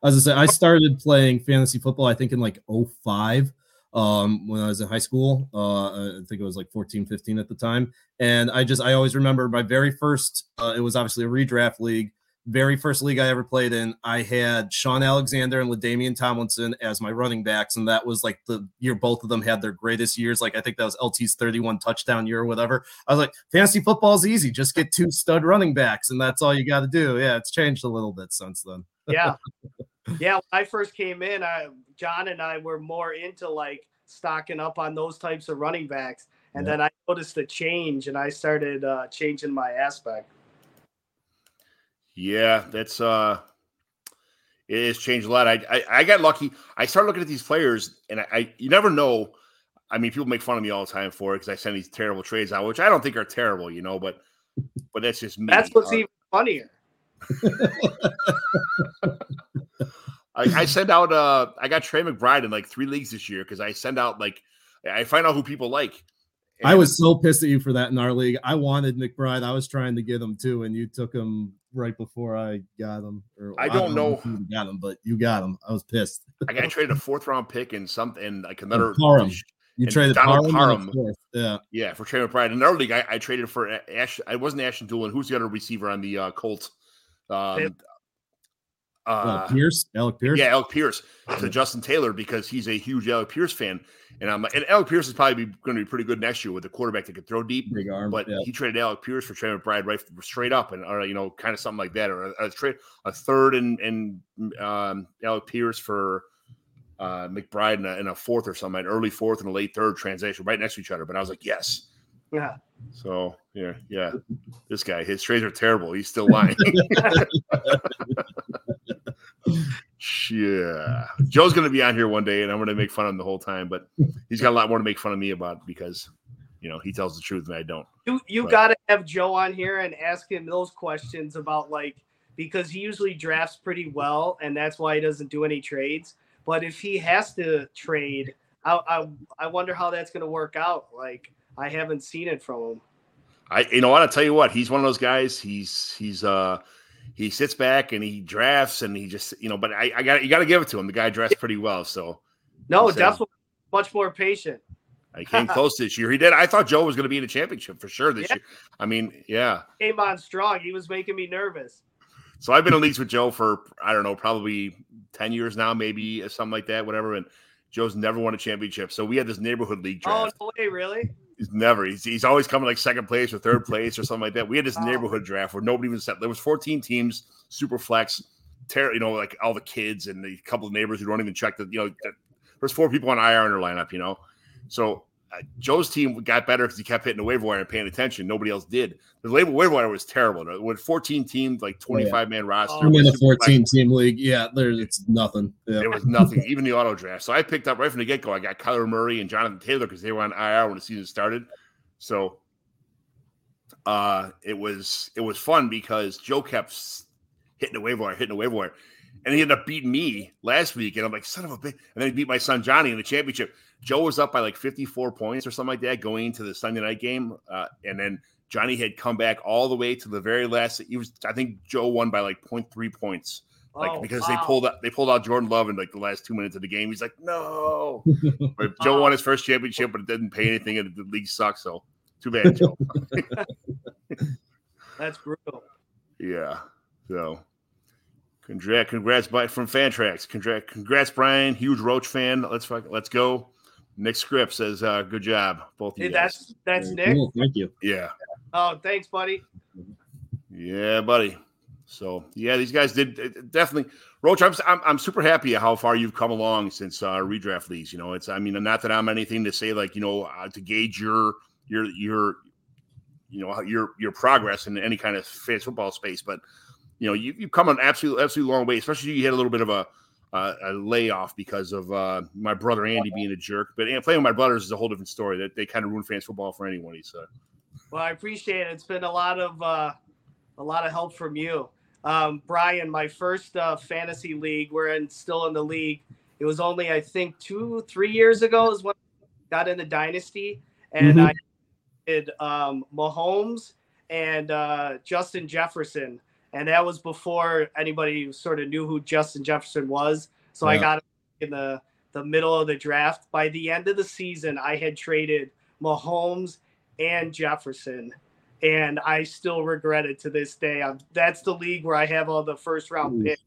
As I said, I started playing fantasy football, I think in like 05 um, when I was in high school. Uh, I think it was like 14, 15 at the time. And I just, I always remember my very first, uh, it was obviously a redraft league very first league I ever played in, I had Shaun Alexander and LaDainian Tomlinson as my running backs, and that was like the year both of them had their greatest years. Like I think that was LT's 31 touchdown year or whatever. I was like, fantasy football is easy, just get two stud running backs, and that's all you got to do. Yeah, it's changed a little bit since then. yeah, *laughs* yeah. When I first came in, I John and I were more into like stocking up on those types of running backs, and yeah. then I noticed a change, and I started uh, changing my aspect. Yeah, that's uh it has changed a lot. I, I, I got lucky. I started looking at these players, and I, I you never know. I mean, people make fun of me all the time for it because I send these terrible trades out, which I don't think are terrible, you know. But but that's just me. That's what's uh, even funnier. *laughs* I, I send out. uh I got Trey McBride in like three leagues this year because I send out like I find out who people like. And I was so pissed at you for that in our league. I wanted McBride. I was trying to get him too, and you took him right before I got him. Or I don't, I don't know, know who got him, but you got him. I was pissed. I got traded a fourth round pick and something like another. Parham. You traded Donald Parham. Yeah, yeah, for Trey McBride. In our league, I, I traded for Ash. I wasn't Ashton Dulin. Who's the other receiver on the uh, Colts? Um, uh, Pierce, Alec Pierce. Yeah, Alec Pierce to Justin Taylor because he's a huge Alec Pierce fan. And I'm like, and Alec Pierce is probably going to be pretty good next year with a quarterback that could throw deep. Big arm, but yeah. he traded Alec Pierce for Trey McBride right straight up, and or you know, kind of something like that, or a, a trade a third and and um, Alec Pierce for uh, McBride and a, and a, fourth or something, an early fourth and a late third transaction right next to each other. But I was like, yes. Yeah. So yeah, yeah. This guy, his trades are terrible. He's still lying. *laughs* *laughs* yeah. Joe's gonna be on here one day and I'm gonna make fun of him the whole time, but he's got a lot more to make fun of me about because you know he tells the truth and I don't. You you but. gotta have Joe on here and ask him those questions about like because he usually drafts pretty well and that's why he doesn't do any trades. But if he has to trade, I I, I wonder how that's gonna work out. Like I haven't seen it from him. I you know what I tell you what he's one of those guys. He's he's uh he sits back and he drafts and he just you know. But I, I got you got to give it to him. The guy dressed pretty well. So no, definitely much more patient. I came close this year. He did. I thought Joe was going to be in the championship for sure this yeah. year. I mean, yeah, came on strong. He was making me nervous. So I've been in leagues with Joe for I don't know, probably ten years now, maybe something like that, whatever. And Joe's never won a championship. So we had this neighborhood league oh, draft. Oh no way, really? He's never. He's, he's always coming like second place or third place or something like that. We had this *laughs* oh. neighborhood draft where nobody even said there was 14 teams, super flex, ter- you know, like all the kids and a couple of neighbors who don't even check the, you know, there's four people on IR in their lineup, you know. So Joe's team got better because he kept hitting the waiver wire and paying attention. Nobody else did. The label waiver wire was terrible. With 14 teams, like 25 oh, yeah. man roster. I'm in a 14 team league. Yeah, there's it's nothing. Yeah. There was nothing, even the auto draft. So I picked up right from the get go. I got Kyler Murray and Jonathan Taylor because they were on IR when the season started. So uh, it was it was fun because Joe kept hitting the waiver wire, hitting the waiver wire. And he ended up beating me last week. And I'm like, son of a bitch. And then he beat my son Johnny in the championship. Joe was up by like 54 points or something like that going into the Sunday night game. Uh, and then Johnny had come back all the way to the very last. He was, I think Joe won by like 0.3 points. Like oh, because wow. they pulled out they pulled out Jordan Love in like the last two minutes of the game. He's like, no. *laughs* but Joe won his first championship, but it didn't pay anything, and the league sucks. So too bad, Joe. *laughs* *laughs* That's brutal. Yeah. So Congrats, congrats, from Fantrax. Congrats, congrats, Brian. Huge Roach fan. Let's fuck, let's go. Nick Script says, uh, "Good job, both of you." That's that's Nick. Cool. Thank you. Yeah. Oh, thanks, buddy. Yeah, buddy. So yeah, these guys did definitely. Roach, I'm, I'm, I'm super happy how far you've come along since uh, redraft leagues. You know, it's I mean, not that I'm anything to say like you know uh, to gauge your your your you know your your progress in any kind of fantasy football space, but you know you you've come an absolute absolute long way. Especially you had a little bit of a uh, a layoff because of uh, my brother Andy being a jerk. But playing with my brothers is a whole different story. That they kind of ruin fans football for anyone. He said. Well, I appreciate it. It's been a lot of uh, a lot of help from you, um, Brian. My first uh, fantasy league. We're in, still in the league. It was only I think two three years ago is when I got in the dynasty, and mm-hmm. I did um, Mahomes and uh, Justin Jefferson, and that was before anybody sort of knew who Justin Jefferson was. So yeah. I got in the the middle of the draft. By the end of the season, I had traded Mahomes and Jefferson, and I still regret it to this day. I'm, that's the league where I have all the first round picks,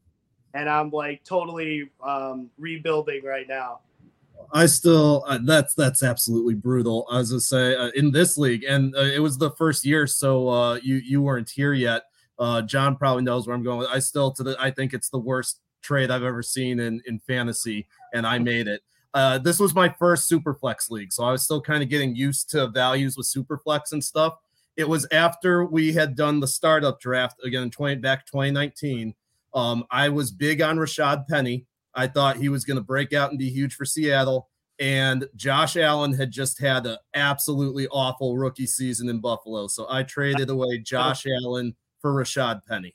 and I'm like totally um, rebuilding right now. I still uh, that's that's absolutely brutal. As I was gonna say uh, in this league, and uh, it was the first year, so uh, you you weren't here yet. Uh, John probably knows where I'm going. I still to the I think it's the worst trade I've ever seen in in fantasy, and I made it. Uh, this was my first superflex league, so I was still kind of getting used to values with superflex and stuff. It was after we had done the startup draft again in 20 back 2019. Um, I was big on Rashad Penny. I thought he was going to break out and be huge for Seattle. And Josh Allen had just had an absolutely awful rookie season in Buffalo. So I traded away Josh Allen for Rashad Penny.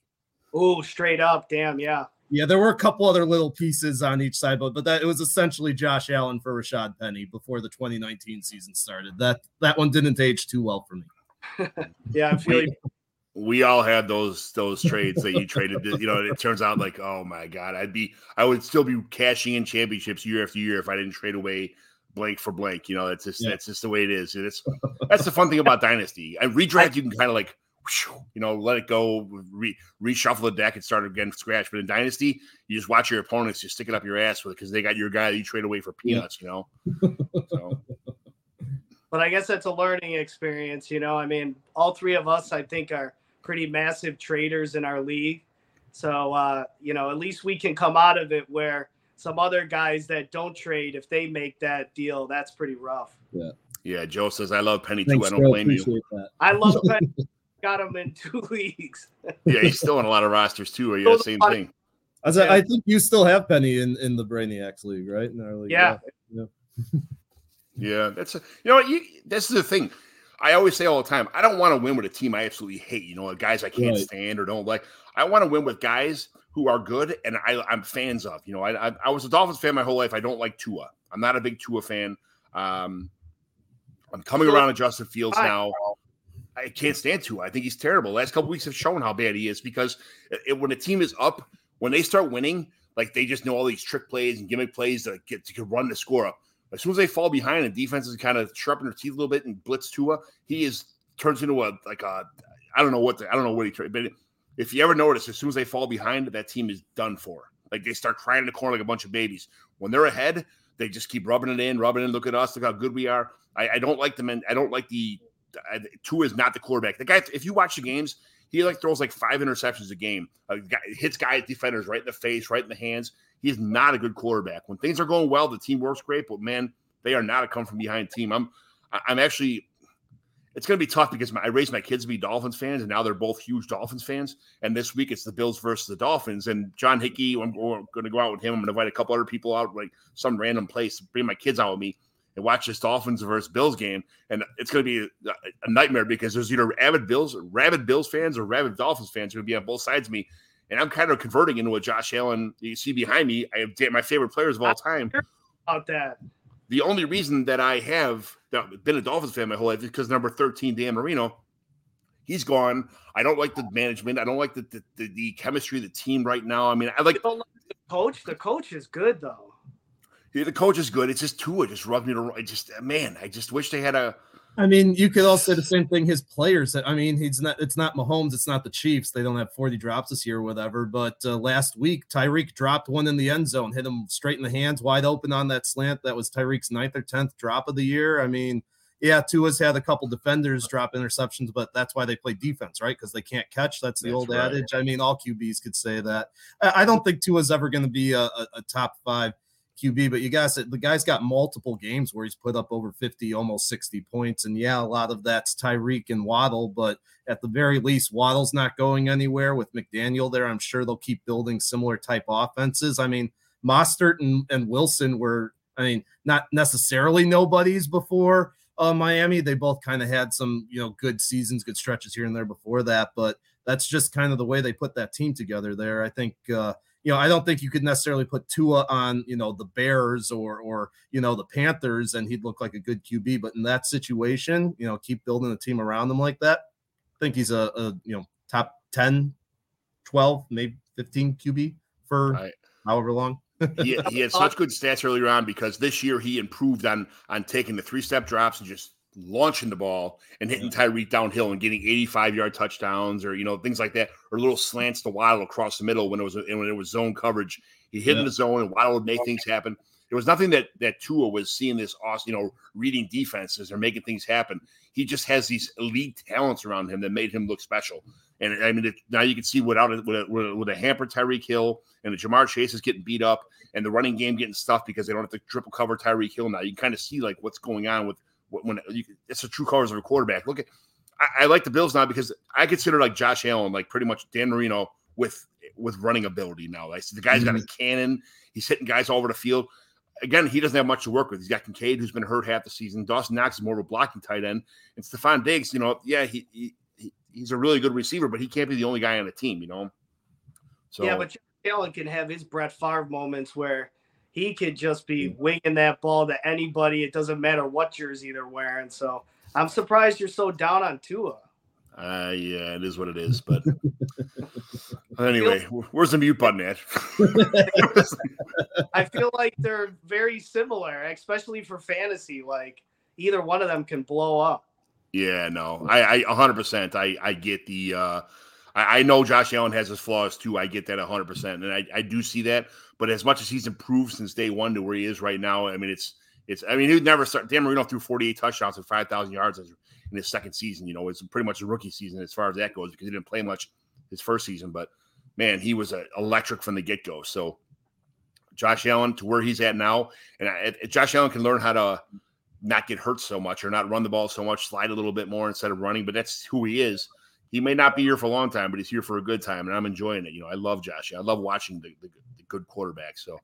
Oh, straight up. Damn. Yeah. Yeah, there were a couple other little pieces on each side, but but that it was essentially Josh Allen for Rashad Penny before the 2019 season started. That that one didn't age too well for me. *laughs* yeah, I'm feeling we all had those those trades that you traded. You know, it turns out like, oh my god, I'd be I would still be cashing in championships year after year if I didn't trade away blank for blank. You know, that's just yeah. that's just the way it is. And it's that's the fun thing about Dynasty. And redraft, you can kind of like you know, let it go, re- reshuffle the deck and start again from scratch. But in Dynasty, you just watch your opponents just stick it up your ass with it because they got your guy that you trade away for peanuts, yeah. you know. so *laughs* but I guess that's a learning experience, you know. I mean, all three of us, I think, are pretty massive traders in our league. So, uh, you know, at least we can come out of it where some other guys that don't trade, if they make that deal, that's pretty rough. Yeah. Yeah. Joe says, I love Penny Thanks, too. I don't blame you. That. I love *laughs* Penny. Got him in *laughs* two leagues. yeah. He's still in a lot of rosters too. Yeah. Same thing. I, was, yeah. I think you still have Penny in, in the Brainiacs league, right? In our league. Yeah. Yeah. yeah. *laughs* That's a, you know what? You, this is the thing. I always say all the time, I don't want to win with a team I absolutely hate, you know, guys I can't right. stand or don't like. I want to win with guys who are good and I, am fans of. You know, I, I, I, was a Dolphins fan my whole life. I don't like Tua. I'm not a big Tua fan. Um, I'm coming around to Justin Fields now. I can't stand Tua. I think he's terrible. The last couple weeks have shown how bad he is because it, when a team is up, when they start winning, like they just know all these trick plays and gimmick plays to get to run the score up. As soon as they fall behind and is kind of sharpening their teeth a little bit and blitz Tua, he is turns into a like a I don't know what the, I don't know what he but if you ever notice, as soon as they fall behind, that team is done for. Like they start crying in the corner like a bunch of babies. When they're ahead, they just keep rubbing it in, rubbing it in. Look at us, look how good we are. I, I don't like them, and I don't like the. I, Tua is not the quarterback. The guy, if you watch the games, he like throws like five interceptions a game. Uh, hits guys, defenders right in the face, right in the hands. He's not a good quarterback. When things are going well, the team works great, but man, they are not a come from behind team. I'm I'm actually it's going to be tough because my, I raised my kids to be Dolphins fans, and now they're both huge Dolphins fans. And this week it's the Bills versus the Dolphins. And John Hickey, I'm going to go out with him. I'm going to invite a couple other people out, like some random place, bring my kids out with me and watch this Dolphins versus Bills game. And it's going to be a, a nightmare because there's either avid Bills, rabid Bills fans, or rabid Dolphins fans going to be on both sides of me and I'm kind of converting into a Josh Allen. You see behind me, I have my favorite players of all time. About that. The only reason that I have been a Dolphins fan my whole life is because number 13, Dan Marino, he's gone. I don't like the management. I don't like the the, the, the chemistry of the team right now. I mean, I like the coach. The coach is good though. Yeah, the coach is good. It's just Tua just rubbed me to. I just man, I just wish they had a I mean, you could also say the same thing. His players. I mean, he's not. It's not Mahomes. It's not the Chiefs. They don't have 40 drops this year or whatever. But uh, last week, Tyreek dropped one in the end zone, hit him straight in the hands, wide open on that slant. That was Tyreek's ninth or tenth drop of the year. I mean, yeah, Tua's had a couple defenders drop interceptions, but that's why they play defense, right? Because they can't catch. That's the that's old right. adage. I mean, all QBs could say that. I don't think Tua's ever going to be a, a, a top five QB, but you guys, the guy's got multiple games where he's put up over 50, almost 60 points. And yeah, a lot of that's Tyreek and Waddle, but at the very least, Waddle's not going anywhere with McDaniel there. I'm sure they'll keep building similar type offenses. I mean, Mostert and, and Wilson were, I mean, not necessarily nobodies before uh, Miami. They both kind of had some, you know, good seasons, good stretches here and there before that, but that's just kind of the way they put that team together there. I think, uh, you know, I don't think you could necessarily put Tua on, you know, the Bears or or you know the Panthers and he'd look like a good QB. But in that situation, you know, keep building a team around him like that. I think he's a, a you know top 10, 12, maybe 15 QB for right. however long. *laughs* he, he had such good stats earlier on because this year he improved on on taking the three step drops and just launching the ball and hitting Tyreek downhill and getting 85 yard touchdowns or you know things like that or little slants to Waddle across the middle when it was when it was zone coverage. He hit yeah. in the zone and Waddle would make things happen. There was nothing that that Tua was seeing this awesome, you know, reading defenses or making things happen. He just has these elite talents around him that made him look special. And I mean, it, now you can see without it, with, a, with a hampered Tyreek Hill and the Jamar Chase is getting beat up and the running game getting stuffed because they don't have to triple cover Tyreek Hill now. You can kind of see like what's going on with when you, it's a true colors of a quarterback. Look at I, I, like the Bills now because I consider like Josh Allen like pretty much Dan Marino with with running ability now. Like the guy's mm-hmm. got a mm-hmm. cannon. He's hitting guys all over the field. Again, he doesn't have much to work with. He's got Kincaid, who's been hurt half the season. Dawson Knox is more of a blocking tight end, and Stefon Diggs. You know, yeah, he, he he's a really good receiver, but he can't be the only guy on the team. You know. So yeah, but Allen can have his Brett Favre moments where he could just be winging that ball to anybody. It doesn't matter what jersey they're wearing. So I'm surprised you're so down on Tua. Uh, yeah, it is what it is. But *laughs* anyway, where's the mute button at? *laughs* I feel like they're very similar, especially for fantasy. Like either one of them can blow up. Yeah, no, I, I 100%. I, I get the, uh, I, I know Josh Allen has his flaws too. I get that 100%. And I, I do see that. But as much as he's improved since day one to where he is right now, I mean, it's it's. I mean, he never start. Dan Marino threw 48 touchdowns and 5,000 yards in his second season. You know, it's pretty much a rookie season as far as that goes because he didn't play much his first season. But man, he was electric from the get go. So Josh Allen to where he's at now, and I, Josh Allen can learn how to not get hurt so much or not run the ball so much, slide a little bit more instead of running. But that's who he is. He may not be here for a long time, but he's here for a good time, and I'm enjoying it. You know, I love Josh. I love watching the, the, the good quarterback. So,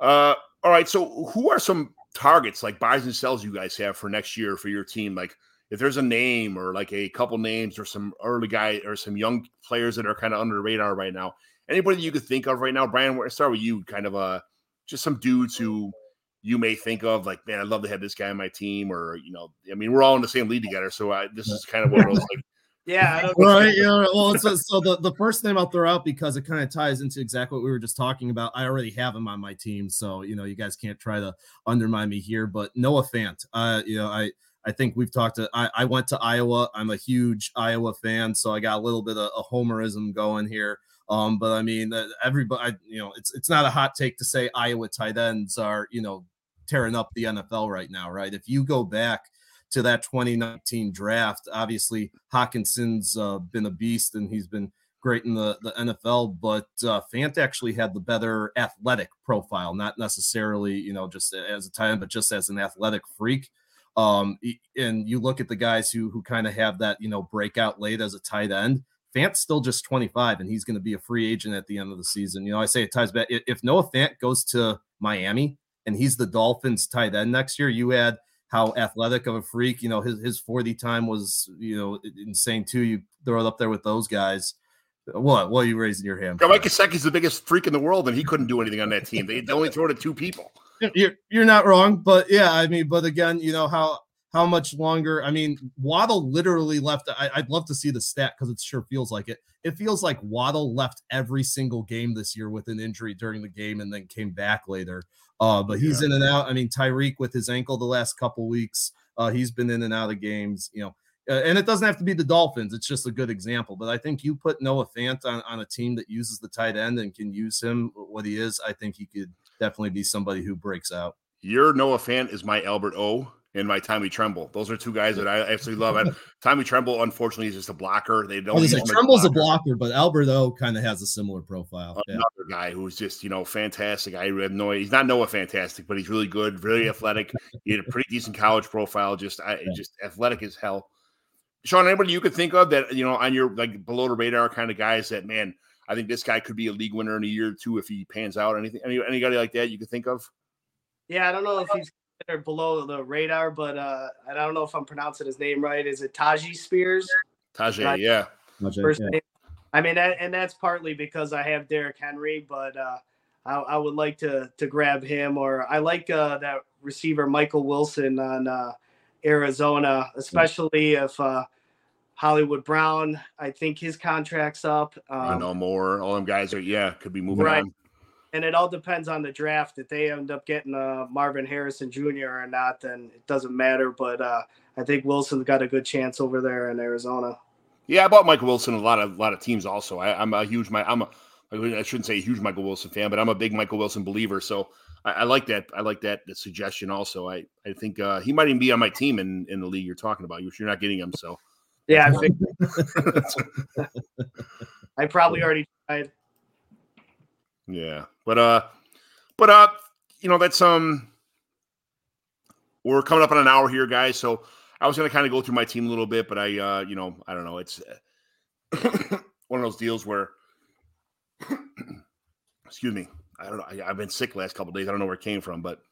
uh, all right. So, who are some targets like buys and sells you guys have for next year for your team? Like, if there's a name or like a couple names or some early guy or some young players that are kind of under the radar right now, anybody that you could think of right now, Brian, where start with you, kind of uh just some dudes who you may think of like, man, I'd love to have this guy on my team, or you know, I mean, we're all in the same league together, so I, this is kind of one of those like yeah. Right. Yeah. Well, so, *laughs* so the, the first name I'll throw out because it kind of ties into exactly what we were just talking about. I already have him on my team, so you know you guys can't try to undermine me here. But Noah Fant, uh, you know, I I think we've talked to. I, I went to Iowa. I'm a huge Iowa fan, so I got a little bit of a homerism going here. Um, but I mean, uh, everybody, you know, it's it's not a hot take to say Iowa tight ends are you know tearing up the NFL right now, right? If you go back to that 2019 draft. Obviously, Hockenson's uh, been a beast and he's been great in the, the NFL, but uh, Fant actually had the better athletic profile, not necessarily, you know, just as a tight end, but just as an athletic freak. Um, and you look at the guys who who kind of have that, you know, breakout late as a tight end. Fant's still just 25 and he's going to be a free agent at the end of the season. You know, I say it ties back. If Noah Fant goes to Miami and he's the Dolphins tight end next year, you add – how athletic of a freak. You know, his his 40 time was, you know, insane too. You throw it up there with those guys. What? What are you raising your hand? Yeah, Mike Gesicki's the biggest freak in the world, and he couldn't do anything on that team. They only throw it to two people. You're you're not wrong, but yeah, I mean, but again, you know how how much longer? I mean, Waddle literally left. I, would love to see the stat because it sure feels like it. It feels like Waddle left every single game this year with an injury during the game and then came back later. Uh, but he's yeah. in and out. I mean, Tyreek with his ankle the last couple weeks. Uh, he's been in and out of games, you know. Uh, and it doesn't have to be the Dolphins. It's just a good example. But I think you put Noah Fant on, on a team that uses the tight end and can use him what he is. I think he could definitely be somebody who breaks out. Your Noah Fant is my Albert O and my Tommy Tremble. Those are two guys that I absolutely love. And *laughs* Tommy Tremble, unfortunately, is just a blocker. They oh, don't. Say, Tremble's a blocker. a blocker, but Alberto kind of has a similar profile. Another yeah. guy who's just you know fantastic. I have no. He's not Noah fantastic, but he's really good, really athletic. he had a pretty decent college profile. Just I, yeah. just athletic as hell. Sean, anybody you could think of that you know on your like below the radar kind of guys that man, I think this guy could be a league winner in a year or two if he pans out. Anything, any anybody like that you could think of? Yeah, I don't know if he's below the radar, but uh, I don't know if I'm pronouncing his name right. Is it Tyjae Spears? Tyjae, yeah. First yeah. Name. I mean, that, and that's partly because I have Derrick Henry, but uh, I, I, would like to to grab him, or I like uh, that receiver Michael Wilson on uh, Arizona, especially if uh, Hollywood Brown. I think his contract's up. Um, I know more. All them guys are yeah could be moving right. on and it all depends on the draft. If they end up getting uh, Marvin Harrison Jr. or not, then it doesn't matter. But uh, I think Wilson's got a good chance over there in Arizona. Yeah, I bought Michael Wilson a lot of a lot of teams. Also, I, am a huge my I'm a I shouldn't say a huge Michael Wilson fan, but I'm a big Michael Wilson believer. So I, I like that. I like that suggestion. Also, I I think uh, he might even be on my team in in the league you're talking about. You're not getting him, so yeah, I *laughs* think *laughs* I probably already tried. Yeah. But uh but uh you know that's um we're coming up on an hour here guys, so I was going to kind of go through my team a little bit, but I uh you know, I don't know, it's *coughs* one of those deals where *coughs* excuse me. I don't know. I, have been sick last couple days. I don't know where it came from, but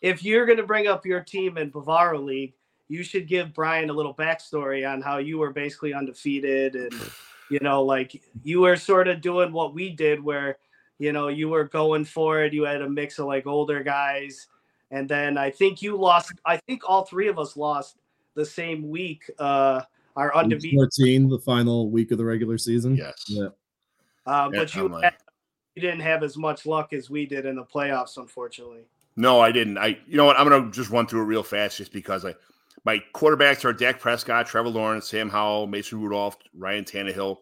if you're going to bring up your team in Bavaro League, you should give Brian a little backstory on how you were basically undefeated and you know, like you were sort of doing what we did where you know, you were going for it. You had a mix of like older guys. And then I think you lost, I think all three of us lost the same week. Uh, our undefeated 14, the final week of the regular season. Yes. Yeah. Uh, but you, had, you didn't have as much luck as we did in the playoffs, unfortunately. No, I didn't. I, you know what? I'm going to just run through it real fast just because I, my quarterbacks are Dak Prescott, Trevor Lawrence, Sam Howell, Mason Rudolph, Ryan Tannehill.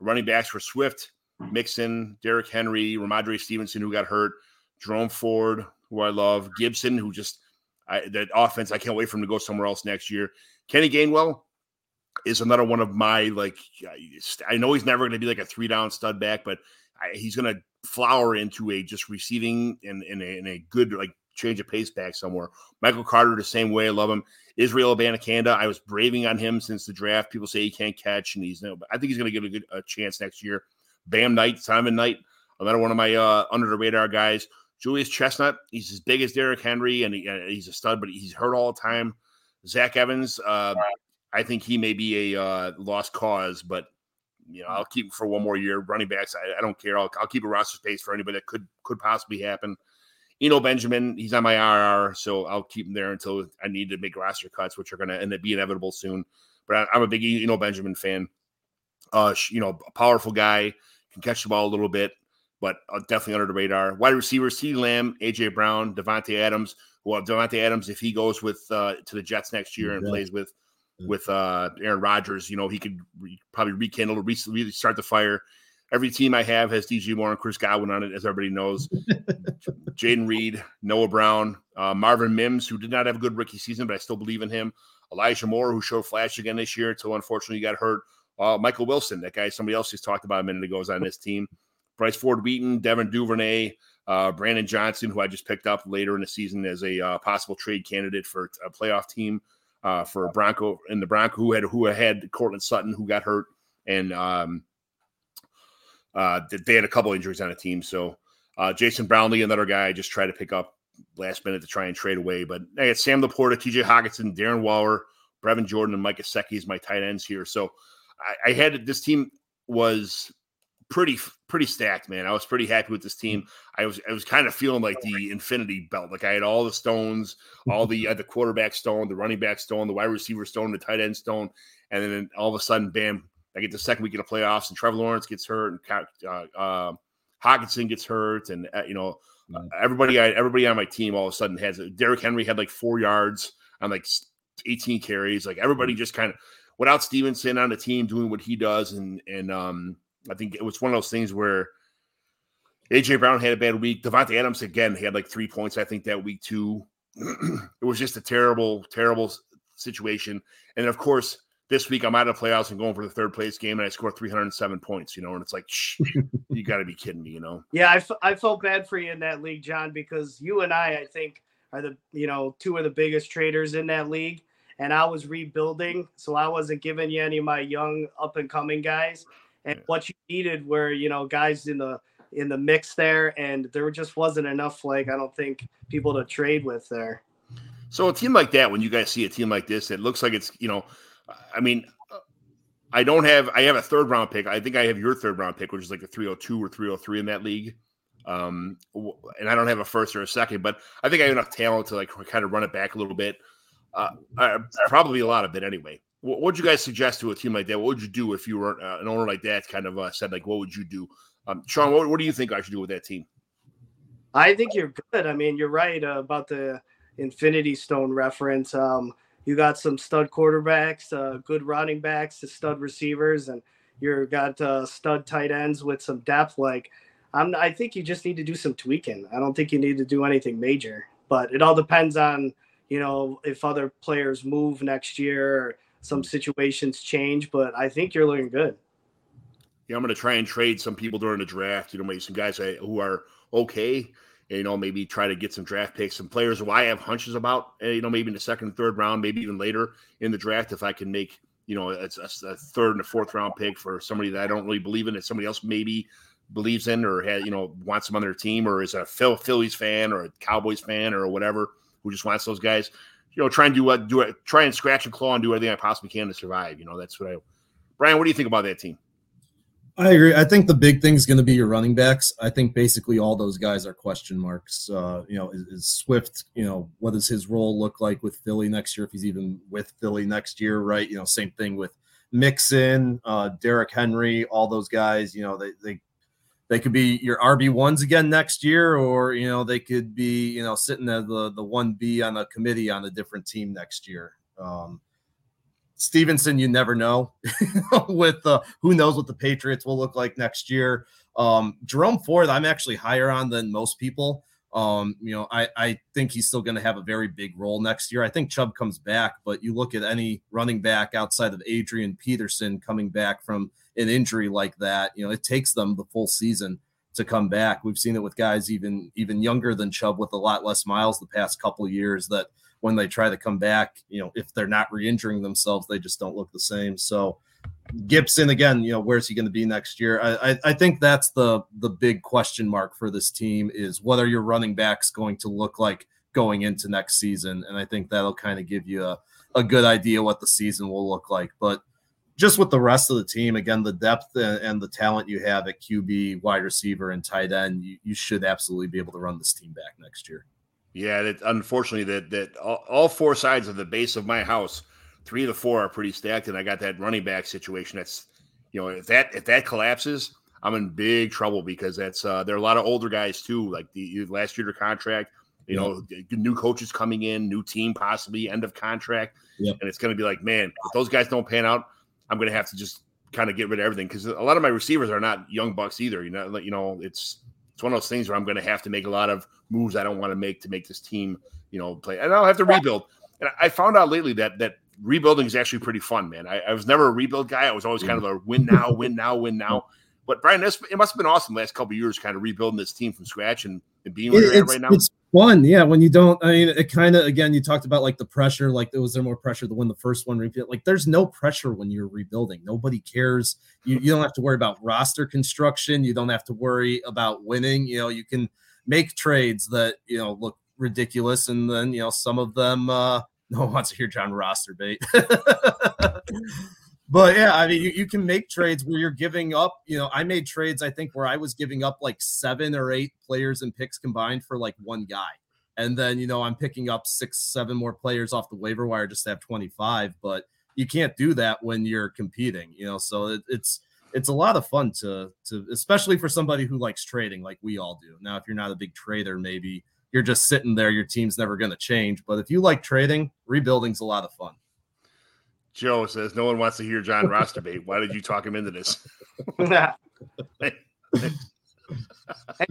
Running backs were Swift, Mixon, Derrick Henry, Rhamondre Stevenson, who got hurt, Jerome Ford, who I love, Gibson, who just I, that offense. I can't wait for him to go somewhere else next year. Kenny Gainwell is another one of my like. I know he's never going to be like a three down stud back, but I, he's going to flower into a just receiving and in, a good like change of pace back somewhere. Michael Carter the same way. I love him. Israel Abanikanda, I was braving on him since the draft. People say he can't catch, and he's no. But I think he's going to get a good a chance next year. Bam Knight, Zonovan Knight, another one of my uh, under the radar guys. Julius Chestnut, he's as big as Derrick Henry, and he, uh, he's a stud, but he's hurt all the time. Zach Evans, uh, I think he may be a uh, lost cause, but you know I'll keep him for one more year. Running backs, I, I don't care. I'll, I'll, keep a roster space for anybody that could could possibly happen. Eno Benjamin, he's on my RR, so I'll keep him there until I need to make roster cuts, which are going to end up be inevitable soon. But I, am a big Eno Benjamin fan. Uh, you know, a powerful guy can catch the ball a little bit, but uh, definitely under the radar. Wide receivers: C. Lamb, AJ Brown, Davante Adams. Well, Davante Adams, if he goes with uh, to the Jets next year and yeah. plays with with uh, Aaron Rodgers, you know he could re- probably rekindle, re- really start the fire. Every team I have has DJ Moore and Chris Godwin on it, as everybody knows. *laughs* Jayden Reed, Noah Brown, uh, Marvin Mims, who did not have a good rookie season, but I still believe in him. Elijah Moore, who showed flash again this year until unfortunately he got hurt. Uh, Michael Wilson, that guy somebody else just talked about a minute ago, is on this team. Bryce Ford Wheaton, Devin Duvernay, uh, Brandon Johnson, who I just picked up later in the season as a uh, possible trade candidate for a playoff team uh, for Bronco in the Bronco, who had who had Courtland Sutton, who got hurt, and um, uh, they had a couple injuries on the team. So uh, Jason Brownlee, another guy I just tried to pick up last minute to try and trade away. But I got Sam LaPorta, TJ Hockenson, Darren Waller, Brevin Jordan, and Mike Gesicki as my tight ends here. So I, I had this team was pretty pretty stacked, man. I was pretty happy with this team. I was I was kind of feeling like the infinity belt. Like I had all the stones, all the uh, the quarterback stone, the running back stone, the wide receiver stone, the tight end stone, and then all of a sudden, bam! I get the second week of the playoffs, and Trevor Lawrence gets hurt, and uh, uh, Hockenson gets hurt, and uh, you know everybody I, everybody on my team all of a sudden has Derrick Henry had like four yards on like 18 carries. Like everybody just kind of without Stevenson on the team doing what he does, and and um, I think it was one of those things where AJ Brown had a bad week. Davante Adams again he had like three points, I think, that week too. *clears throat* it was just a terrible, terrible situation. And of course, this week I'm out of the playoffs and going for the third place game, and I scored 307 points. You know, and it's like, shh, *laughs* you got to be kidding me. You know? Yeah, I, f- I felt bad for you in that league, John, because you and I, I think, are the you know two of the biggest traders in that league, and I was rebuilding, so I wasn't giving you any of my young up and coming guys. And yeah. what you needed were you know guys in the in the mix there, and there just wasn't enough like I don't think people to trade with there. So a team like that, when you guys see a team like this, it looks like it's you know, I mean, I don't have I have a third round pick. I think I have your third round pick, which is like a 302 or 303 in that league. Um, and I don't have a first or a second, but I think I have enough talent to like kind of run it back a little bit. Uh, probably a lot of it anyway. What would you guys suggest to a team like that? What would you do if you were uh, an owner like that? Kind of uh, said like, what would you do? Um, Sean, what, what do you think I should do with that team? I think you're good. I mean, you're right uh, about the Infinity Stone reference. Um, you got some stud quarterbacks, uh, good running backs, stud receivers, and you've got uh, stud tight ends with some depth. Like, I'm, I think you just need to do some tweaking. I don't think you need to do anything major, but it all depends on you know if other players move next year some situations change. But I think you're looking good. Yeah, I'm going to try and trade some people during the draft. You know, maybe some guys who are okay. And, you know, maybe try to get some draft picks, some players who I have hunches about. Eh, you know, maybe in the second, third round, maybe even later in the draft, if I can make you know a, a third and a fourth round pick for somebody that I don't really believe in, that somebody else maybe believes in or has you know wants them on their team, or is a Phil Phillies fan or a Cowboys fan or whatever who just wants those guys. You know, try and do what do it, try and scratch and claw and do everything I possibly can to survive. You know, that's what I. Brian, what do you think about that team? I agree. I think the big thing is going to be your running backs. I think basically all those guys are question marks. Uh, you know, is, is, Swift, you know, what does his role look like with Philly next year if he's even with Philly next year, right? You know, same thing with Mixon, uh, Derrick Henry, all those guys, you know, they, they, they could be your RB ones again next year, or you know they could be you know sitting as the the one B on a committee on a different team next year. Um, Stevenson, you never know. *laughs* with uh, who knows what the Patriots will look like next year. Um, Jerome Ford, I'm actually higher on than most people. Um, you know, I, I think he's still going to have a very big role next year. I think Chubb comes back, but you look at any running back outside of Adrian Peterson coming back from an injury like that, you know, it takes them the full season to come back. We've seen it with guys even even younger than Chubb with a lot less miles the past couple years that when they try to come back, you know, if they're not re-injuring themselves, they just don't look the same. So Gibson again, you know, where's he going to be next year? I, I, I think that's the the big question mark for this team is what are your running backs going to look like going into next season? And I think that'll kind of give you a, a good idea what the season will look like. But just with the rest of the team, again, the depth and the talent you have at QB, wide receiver, and tight end, you, you should absolutely be able to run this team back next year. Yeah, that unfortunately that that all, all, four sides of the base of my house, three of the four are pretty stacked, and I got that running back situation. That's you know if that if that collapses, I'm in big trouble because that's uh, there are a lot of older guys too, like the last year contract. You know, new coaches coming in, new team possibly end of contract, yep. and it's going to be like, man, if those guys don't pan out, I'm going to have to just kind of get rid of everything because a lot of my receivers are not young bucks either. You know, you know, it's it's one of those things where I'm going to have to make a lot of moves I don't want to make to make this team, you know, play. And I'll have to rebuild. And I found out lately that that rebuilding is actually pretty fun, man. I, I was never a rebuild guy. I was always kind of mm. a win now, win now, win now. Mm. But Brian, this it must have been awesome last couple years, kind of rebuilding this team from scratch and, and being where you're at right now. It's fun, yeah. When you don't, I mean, it kind of again, you talked about like the pressure. Like, was there more pressure to win the first one? Rebuild? Like, there's no pressure when you're rebuilding. Nobody cares. You you don't have to worry about roster construction. You don't have to worry about winning. You know, you can make trades that you know look ridiculous, and then you know some of them. uh *laughs* No one wants to hear John roster bait. *laughs* But yeah, I mean, you, you can make trades where you're giving up. You know, I made trades, I think, where I was giving up like seven or eight players and picks combined for like one guy. And then, you know, I'm picking up six, seven more players off the waiver wire just to have 25. But you can't do that when you're competing, you know. So it, it's, it's a lot of fun to to especially for somebody who likes trading like we all do. Now, if you're not a big trader, maybe you're just sitting there. Your team's never going to change. But if you like trading, rebuilding's a lot of fun. Joe says no one wants to hear John Rosterbait. Why did you talk him into this? *laughs* and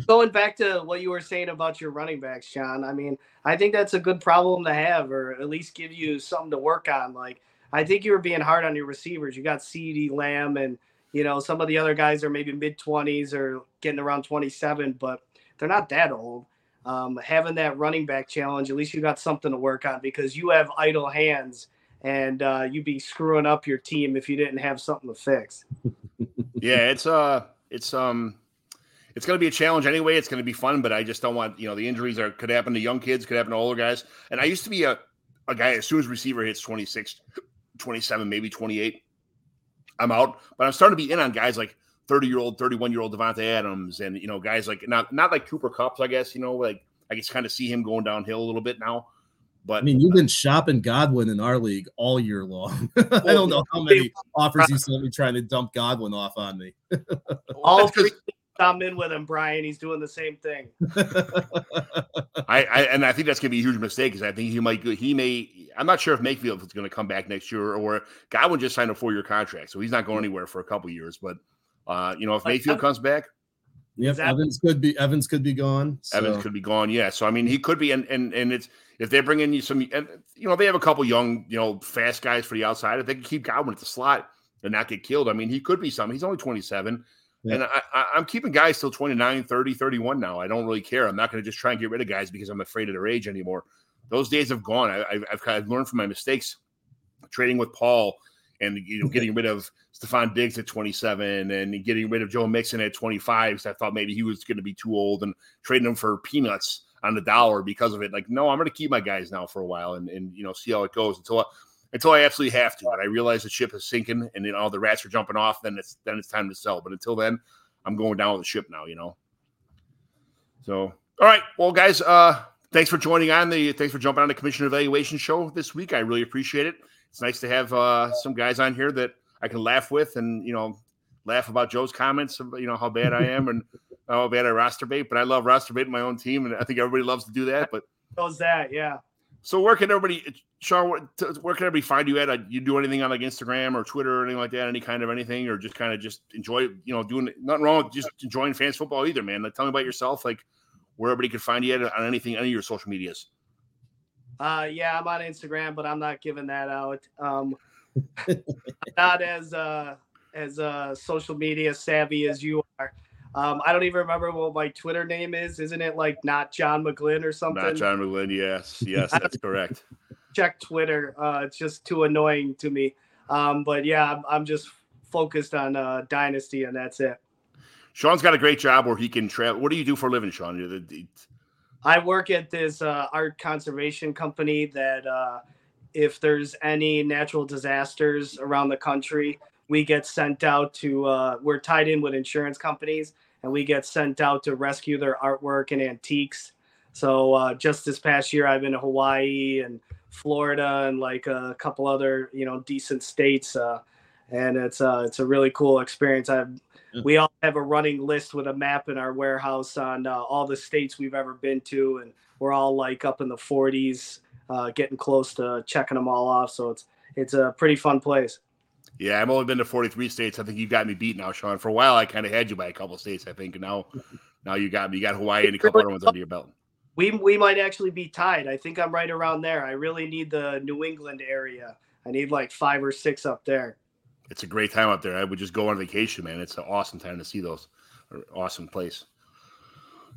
going back to what you were saying about your running backs, John, I mean, I think that's a good problem to have, or at least give you something to work on. Like, I think you were being hard on your receivers. You got CeeDee Lamb, and you know some of the other guys are maybe mid twenties or getting around twenty seven, but they're not that old. Um, having that running back challenge, at least you got something to work on because you have idle hands, and uh, you'd be screwing up your team if you didn't have something to fix. *laughs* yeah, it's uh, it's um it's going to be a challenge anyway. It's going to be fun, but I just don't want you know the injuries are could happen to young kids, could happen to older guys. And I used to be a a guy as soon as receiver hits 26, 27, maybe 28, I'm out. But I'm starting to be in on guys like 30 year old, 31 year old Davante Adams, and you know guys like not not like Cooper Kupps, I guess. You know, like I just kind of see him going downhill a little bit now. But I mean, you've been shopping Godwin in our league all year long. *laughs* I don't know how many offers you sent me trying to dump Godwin off on me. *laughs* all three come in with him, Brian. He's doing the same thing. *laughs* I, I, and I think that's gonna be a huge mistake because I think he might he may I'm not sure if Mayfield is gonna come back next year or Godwin just signed a four year contract, so he's not going anywhere for a couple years. But uh, you know, if Mayfield comes back. Yep, exactly. Evans could be Evans could be gone. So. Evans could be gone. Yeah, so I mean, he could be, and and and it's if they bring in you some, and you know, they have a couple young, you know, fast guys for the outside. If they can keep Godwin at the slot and not get killed, I mean, he could be something. He's only 27. Yeah. And I, i'm keeping guys till 29, 30, 31 now. I don't really care. I'm not going to just try and get rid of guys because I'm afraid of their age anymore. Those days have gone. I, have I've kind of learned from my mistakes trading with Paul and you know getting rid of Stefon Diggs at 27 and getting rid of Joe Mixon at 25 because I thought maybe he was going to be too old and trading him for peanuts on the dollar because of it. Like, no, I'm going to keep my guys now for a while and, and you know see how it goes until I, until I absolutely have to. And I realize the ship is sinking and you know the rats are jumping off, then it's then it's time to sell. But until then, I'm going down with the ship now, you know. So all right. Well, guys, uh thanks for joining on the thanks for jumping on the commission evaluation show this week. I really appreciate it. It's nice to have uh some guys on here that I can laugh with and you know laugh about Joe's comments, you know, how bad I am and *laughs* how bad I roster bait, but I love roster bait my own team, and I think everybody loves to do that. But does that, yeah. So where can everybody, Sean? Where can everybody find you at? Uh, you do anything on like Instagram or Twitter or anything like that? Any kind of anything, or just kind of just enjoy, you know, doing nothing wrong with just enjoying fans football either, man. Like, tell me about yourself, like where everybody can find you at on anything, any of your social medias. Uh, yeah, I'm on Instagram, but I'm not giving that out. Um, *laughs* not as uh as uh social media savvy as you are. Um, I don't even remember what my Twitter name is. Isn't it like not John McGlynn or something? Not John McGlynn. Yes, yes, that's correct. *laughs* Check Twitter. Uh, it's just too annoying to me. Um, but yeah, I'm, I'm just focused on uh, Dynasty, and that's it. Sean's got a great job where he can travel. What do you do for a living, Sean? I work at this uh, art conservation company that uh, if there's any natural disasters around the country, we get sent out to, uh, we're tied in with insurance companies and we get sent out to rescue their artwork and antiques. So uh, just this past year, I've been to Hawaii and Florida and like a couple other you know decent states, uh, and it's uh, it's a really cool experience. I've we all have a running list with a map in our warehouse on uh, all the states we've ever been to, and we're all like up in the 40s, uh, getting close to checking them all off. So it's it's a pretty fun place. Yeah, I've only been to 43 states. I think you've got me beat now, Sean. For a while, I kind of had you by a couple states, I think. And now, *laughs* now you got me. You got Hawaii and a couple other ones under your belt. We we might actually be tied. I think I'm right around there. I really need the New England area. I need like five or six up there. It's a great time up there. I would just go on vacation, man. It's an awesome time to see those. Awesome place.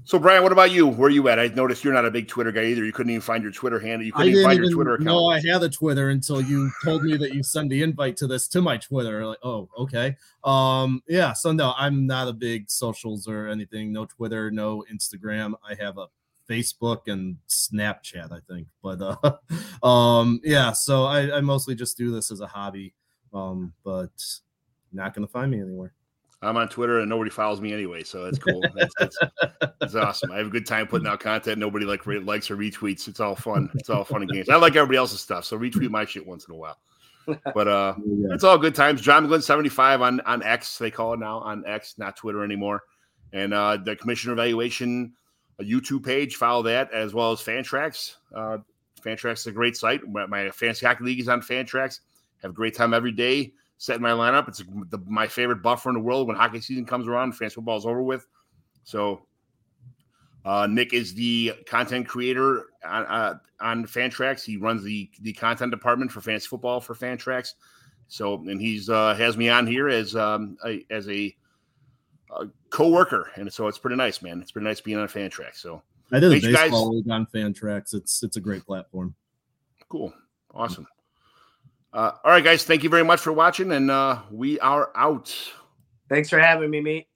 So, Brian, what about you? Where are you at? I noticed you're not a big Twitter guy either. You couldn't even find your Twitter handle. You couldn't even find your Twitter account. No, I had a Twitter until you told me that you send the invite to this to my Twitter. Like, oh, okay. Um, yeah. So no, I'm not a big socials or anything. No Twitter, no Instagram. I have a Facebook and Snapchat, I think. But uh, *laughs* um, yeah. So I, I mostly just do this as a hobby. Um, but not gonna find me anywhere. I'm on Twitter and nobody follows me anyway, so that's cool. That's, that's, *laughs* that's, awesome. I have a good time putting out content. Nobody like likes or retweets. It's all fun. It's all fun and games. I like everybody else's stuff, so retweet my shit once in a while. But uh, *laughs* yeah. it's all good times. John McGlynn 75 on on X, they call it now on X, not Twitter anymore. And uh, the commissioner evaluation a YouTube page. Follow that as well as Fantrax. Uh, Fantrax is a great site. My, my fantasy hockey league is on Fantrax. Have a great time every day setting my lineup. It's the, my favorite buffer in the world when hockey season comes around. Fantasy football is over with. So uh, Nick is the content creator on, uh, on Fantrax. He runs the the content department for fantasy football for Fantrax. So, and he's uh, has me on here as um, a, as a, a co-worker, and so it's pretty nice, man. It's pretty nice being on Fantrax. So I did a baseball league on Fantrax. It's it's a great platform. Cool, awesome. Uh, all right, guys, thank you very much for watching, and uh, we are out. Thanks for having me, mate.